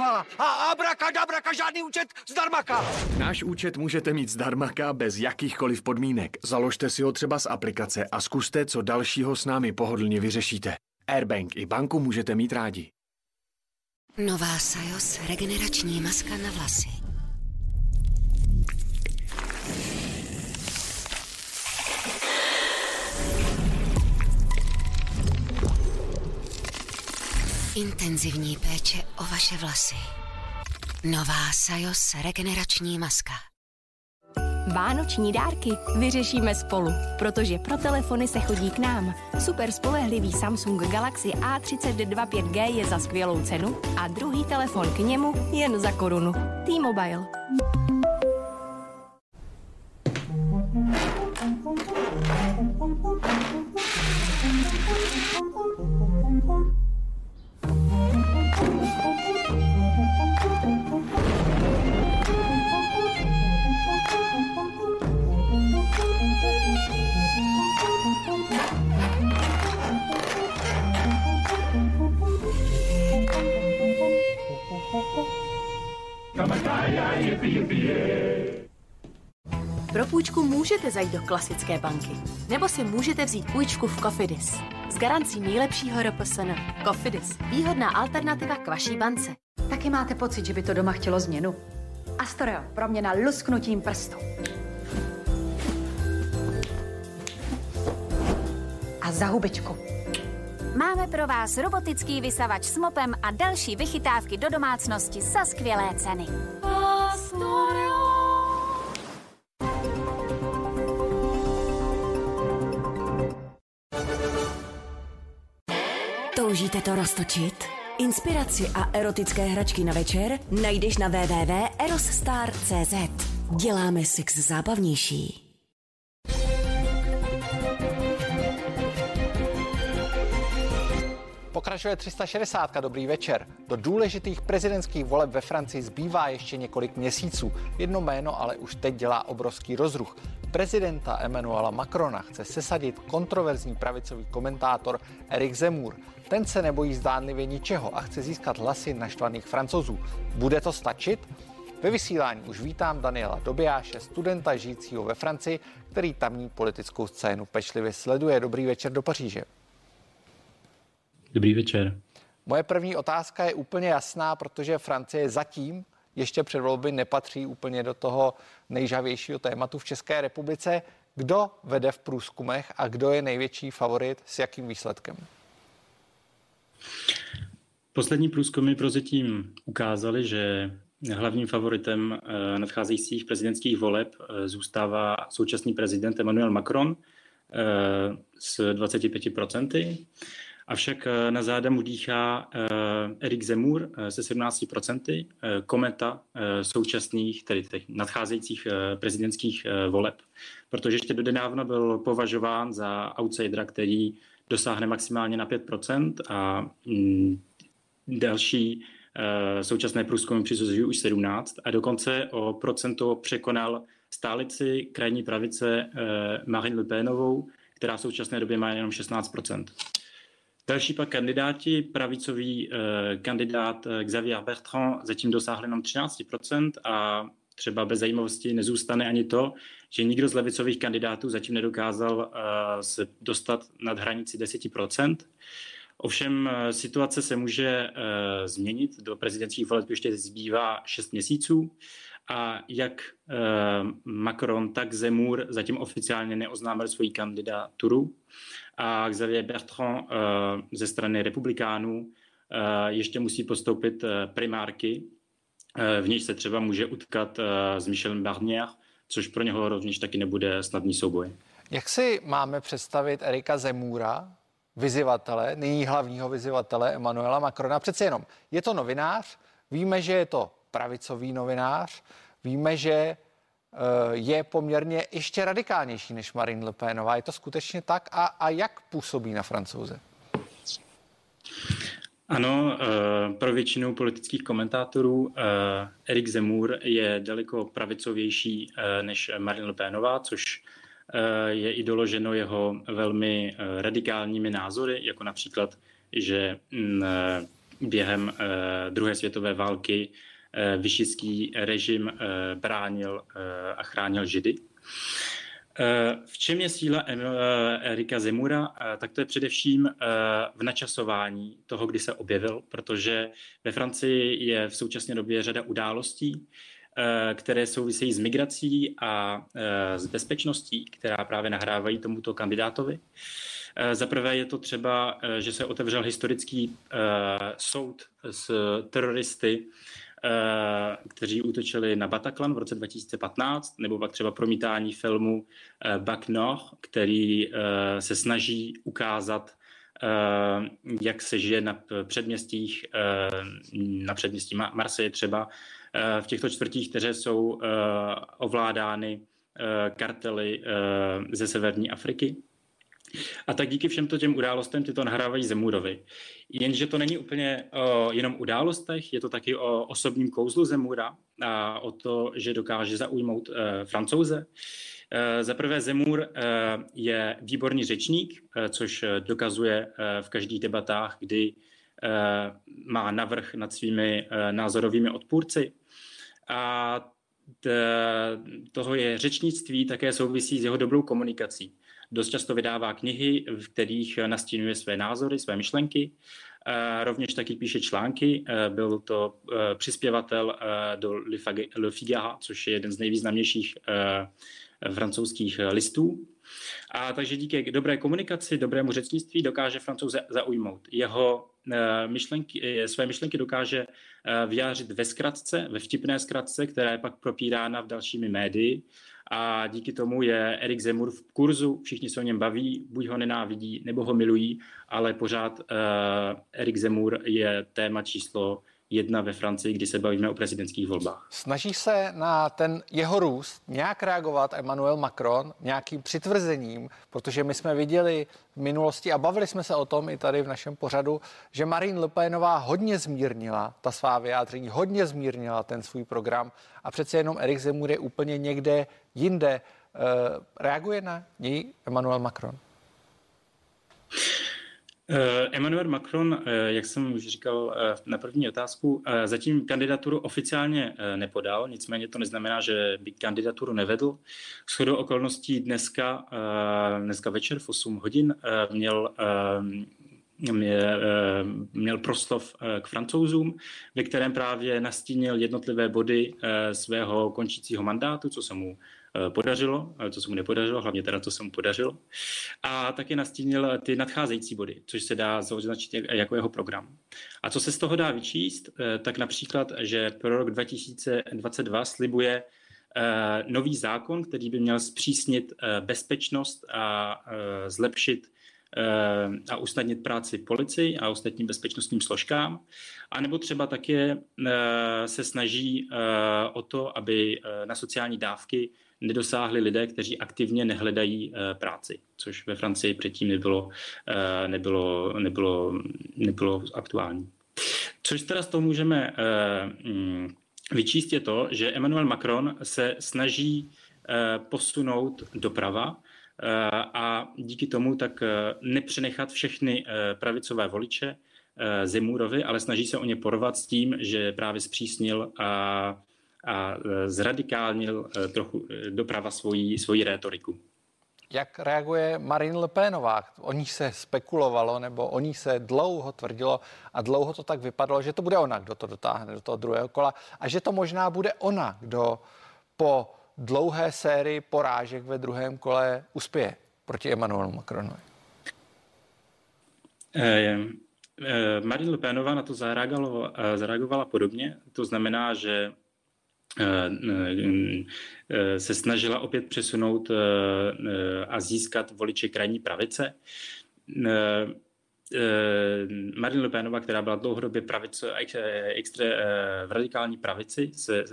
A, a abrakadrabraka, žádný účet zdarmaka. Náš účet můžete mít zdarmaka bez jakýchkoliv podmínek. Založte si ho třeba z aplikace a zkuste, co dalšího s námi pohodlně vyřešíte. Airbank i banku můžete mít rádi. Nová Sajos regenerační maska na vlasy. Intenzivní péče o vaše vlasy. Nová Sajos regenerační maska. Vánoční dárky vyřešíme spolu, protože pro telefony se chodí k nám. Super spolehlivý Samsung Galaxy A32 5G je za skvělou cenu a druhý telefon k němu jen za korunu. T-Mobile. Pro půjčku můžete zajít do klasické banky, nebo si můžete vzít půjčku v Cofidis. S garancí nejlepšího RPSN. Cofidis. Výhodná alternativa k vaší bance. Taky máte pocit, že by to doma chtělo změnu? Astorio, proměna lusknutím prstu. A za hubičku. Máme pro vás robotický vysavač s mopem a další vychytávky do domácnosti za skvělé ceny. Toužíte to roztočit? Inspiraci a erotické hračky na večer najdeš na www.erosstar.cz. Děláme sex zábavnější. Pokračuje 360. Dobrý večer. Do důležitých prezidentských voleb ve Francii zbývá ještě několik měsíců. Jedno jméno ale už teď dělá obrovský rozruch. Prezidenta Emmanuela Macrona chce sesadit kontroverzní pravicový komentátor Eric Zemmour. Ten se nebojí zdánlivě ničeho a chce získat hlasy naštvaných francouzů. Bude to stačit? Ve vysílání už vítám Daniela Dobijáše, studenta žijícího ve Francii, který tamní politickou scénu pečlivě sleduje. Dobrý večer do Paříže. Dobrý večer. Moje první otázka je úplně jasná, protože Francie zatím ještě před volby nepatří úplně do toho nejžavějšího tématu v České republice. Kdo vede v průzkumech a kdo je největší favorit s jakým výsledkem? Poslední průzkumy prozatím ukázaly, že hlavním favoritem eh, nadcházejících prezidentských voleb eh, zůstává současný prezident Emmanuel Macron eh, s 25%. Avšak na záda mu dýchá Erik Zemur se 17%, kometa současných, tedy těch nadcházejících prezidentských voleb. Protože ještě donedávna byl považován za outsidera, který dosáhne maximálně na 5% a mm, další současné průzkumy přisuzují už 17 a dokonce o procento překonal stálici krajní pravice Marine Le Penovou, která v současné době má jenom 16%. Další pak kandidáti, pravicový uh, kandidát Xavier Bertrand zatím dosáhl jenom 13% a třeba bez zajímavosti nezůstane ani to, že nikdo z levicových kandidátů zatím nedokázal uh, se dostat nad hranici 10%. Ovšem situace se může změnit. Do prezidentských voleb ještě zbývá 6 měsíců a jak Macron, tak Zemur zatím oficiálně neoznámil svoji kandidaturu a Xavier Bertrand uh, ze strany republikánů uh, ještě musí postoupit uh, primárky, v níž se třeba může utkat s Michelem Barnier, což pro něho rovněž taky nebude snadný souboj. Jak si máme představit Erika Zemůra, vyzivatele, nyní hlavního vyzivatele Emanuela Macrona? Přece jenom je to novinář, víme, že je to pravicový novinář, víme, že eh, je poměrně ještě radikálnější než Marine Le Penová. Je to skutečně tak? A, a jak působí na francouze? Ano, eh, pro většinu politických komentátorů eh, Erik Zemur je daleko pravicovější eh, než Marine Le Penová, což je i doloženo jeho velmi radikálními názory, jako například, že mm, během druhé světové války vyšický režim bránil a chránil Židy. V čem je síla eh, Erika Zemura? Eh, tak to je především eh, v načasování toho, kdy se objevil, protože ve Francii je v současné době řada událostí, které souvisejí s migrací a s bezpečností, která právě nahrávají tomuto kandidátovi. Za prvé je to třeba, že se otevřel historický soud s teroristy, Eh, kteří útočili na Bataclan v roce 2015, nebo pak třeba promítání filmu eh, Back Nord, který eh, se snaží ukázat, jak se žije na předměstích, na předměstí Marseille třeba, v těchto čtvrtích, které jsou ovládány kartely ze severní Afriky. A tak díky všemto těm událostem ty to nahrávají Zemurovi. Jenže to není úplně o jenom událostech, je to taky o osobním kouzlu Zemura a o to, že dokáže zaujmout e, francouze. E, Za prvé Zemur e, je výborný řečník, e, což dokazuje e, v každých debatách, kdy e, má navrh nad svými e, názorovými odpůrci. A toho je řečnictví také souvisí s jeho dobrou komunikací. Dost často vydává knihy, v kterých nastínuje své názory, své myšlenky. Rovněž taky píše články. Byl to e, přispěvatel do Le Figaro, což je jeden z nejvýznamnějších francouzských listů. A takže díky dobré komunikaci, dobrému řečnictví dokáže francouze zaujmout. Jeho myšlenky, své myšlenky dokáže vyjádřit ve zkratce, ve vtipné zkratce, která je pak propírána v dalšími médii a díky tomu je Erik Zemur v kurzu, všichni se o něm baví, buď ho nenávidí, nebo ho milují, ale pořád uh, Erik Zemur je téma číslo jedna ve Francii, kdy se bavíme o prezidentských volbách. Snaží se na ten jeho růst nějak reagovat Emmanuel Macron nějakým přitvrzením, protože my jsme viděli v minulosti a bavili jsme se o tom i tady v našem pořadu, že Marine Le Penová hodně zmírnila ta svá vyjádření, hodně zmírnila ten svůj program a přece jenom Erik Zemur je úplně někde jinde. Eh, reaguje na něj Emmanuel Macron? Eh, Emmanuel Macron, eh, jak jsem už říkal na první otázku, zatím kandidaturu oficiálně nepodal, nicméně to neznamená, že by kandidaturu nevedl. Shodou okolností dneska, dneska večer v 8 hodin měl měl proslov k francouzům, ve kterém právě nastínil jednotlivé body svého končícího mandátu, co se mu podařilo, co se mu nepodařilo, hlavně teda, co se mu podařilo. A taky nastínil ty nadcházející body, což se dá označit jako jeho program. A co se z toho dá vyčíst, tak například, že pro rok 2022 slibuje nový zákon, který by měl zpřísnit bezpečnost a zlepšit a usnadnit práci policii a ostatním bezpečnostním složkám. A nebo třeba také se snaží o to, aby na sociální dávky nedosáhli lidé, kteří aktivně nehledají práci, což ve Francii předtím nebylo, nebylo, nebylo, nebylo aktuální. Což teda z toho můžeme mm, vyčíst je to, že Emmanuel Macron se snaží posunout doprava a díky tomu tak nepřenechat všechny pravicové voliče Zemurovi, ale snaží se o ně porvat s tím, že právě zpřísnil a, a zradikálnil trochu doprava svoji, svoji rétoriku. Jak reaguje Marine Le Penová? O ní se spekulovalo, nebo o ní se dlouho tvrdilo a dlouho to tak vypadalo, že to bude ona, kdo to dotáhne do toho druhého kola a že to možná bude ona, kdo po dlouhé sérii porážek ve druhém kole uspěje proti Emmanuelu Macronovi. Eh, eh, Marine Le Penová na to zareagovala, zareagovala podobně. To znamená, že se snažila opět přesunout a získat voliče krajní pravice. Marine Le Penová, která byla dlouhodobě pravice, extra, v radikální pravici, se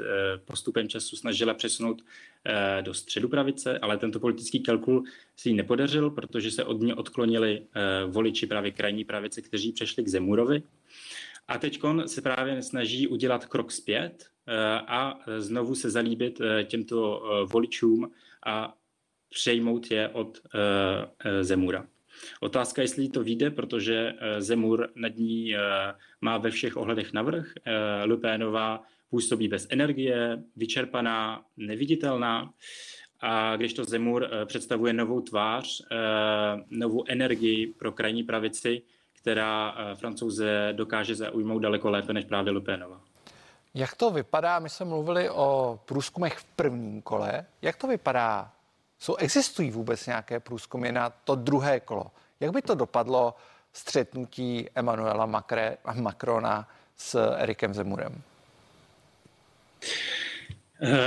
postupem času snažila přesunout do středu pravice, ale tento politický kalkul si jí nepodařil, protože se od ní odklonili voliči právě krajní pravice, kteří přešli k Zemurovi. A teď se právě snaží udělat krok zpět a znovu se zalíbit těmto voličům a přejmout je od Zemura. Otázka, jestli to vyjde, protože Zemur nad ní má ve všech ohledech navrh. Lupénová působí bez energie, vyčerpaná, neviditelná. A když to Zemur představuje novou tvář, novou energii pro krajní pravici, která francouze dokáže zaujmout daleko lépe než právě Lupénova. Jak to vypadá? My jsme mluvili o průzkumech v prvním kole. Jak to vypadá? Jsou, existují vůbec nějaké průzkumy na to druhé kolo? Jak by to dopadlo střetnutí Emanuela Macrona s Erikem Zemurem?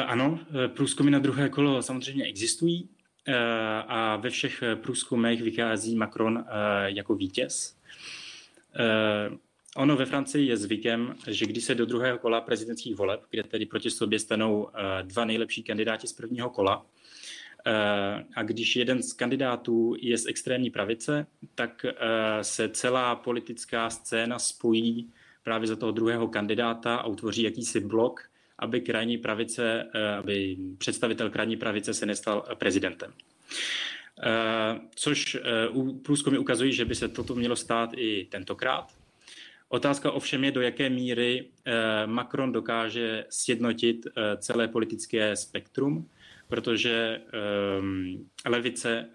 Ano, průzkumy na druhé kolo samozřejmě existují a ve všech průzkumech vychází Macron jako vítěz. Ono ve Francii je zvykem, že když se do druhého kola prezidentských voleb, kde tedy proti sobě stanou dva nejlepší kandidáti z prvního kola, a když jeden z kandidátů je z extrémní pravice, tak se celá politická scéna spojí právě za toho druhého kandidáta a utvoří jakýsi blok, aby krajní pravice, aby představitel krajní pravice se nestal prezidentem. Což průzkumy ukazují, že by se toto mělo stát i tentokrát. Otázka ovšem je, do jaké míry Macron dokáže sjednotit celé politické spektrum, protože levice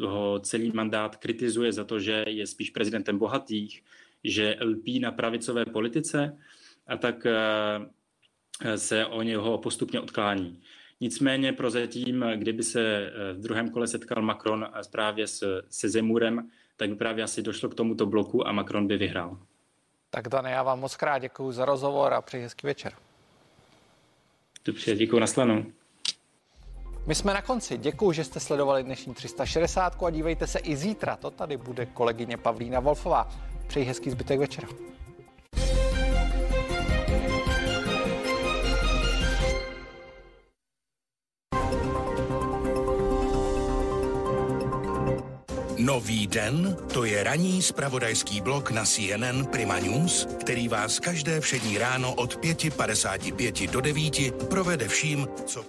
ho celý mandát kritizuje za to, že je spíš prezidentem bohatých, že lpí na pravicové politice a tak se o něho postupně odklání. Nicméně prozatím, kdyby se v druhém kole setkal Macron právě se, se Zemurem, tak by právě asi došlo k tomuto bloku a Macron by vyhrál. Tak Dane, já vám moc krát děkuji za rozhovor a přeji hezký večer. Dobře, děkuji, nasledanou. My jsme na konci. Děkuji, že jste sledovali dnešní 360 a dívejte se i zítra. To tady bude kolegyně Pavlína Wolfová. Přeji hezký zbytek večera. Nový den, to je ranní spravodajský blok na CNN Prima News, který vás každé všední ráno od 5.55 do 9 provede vším, co...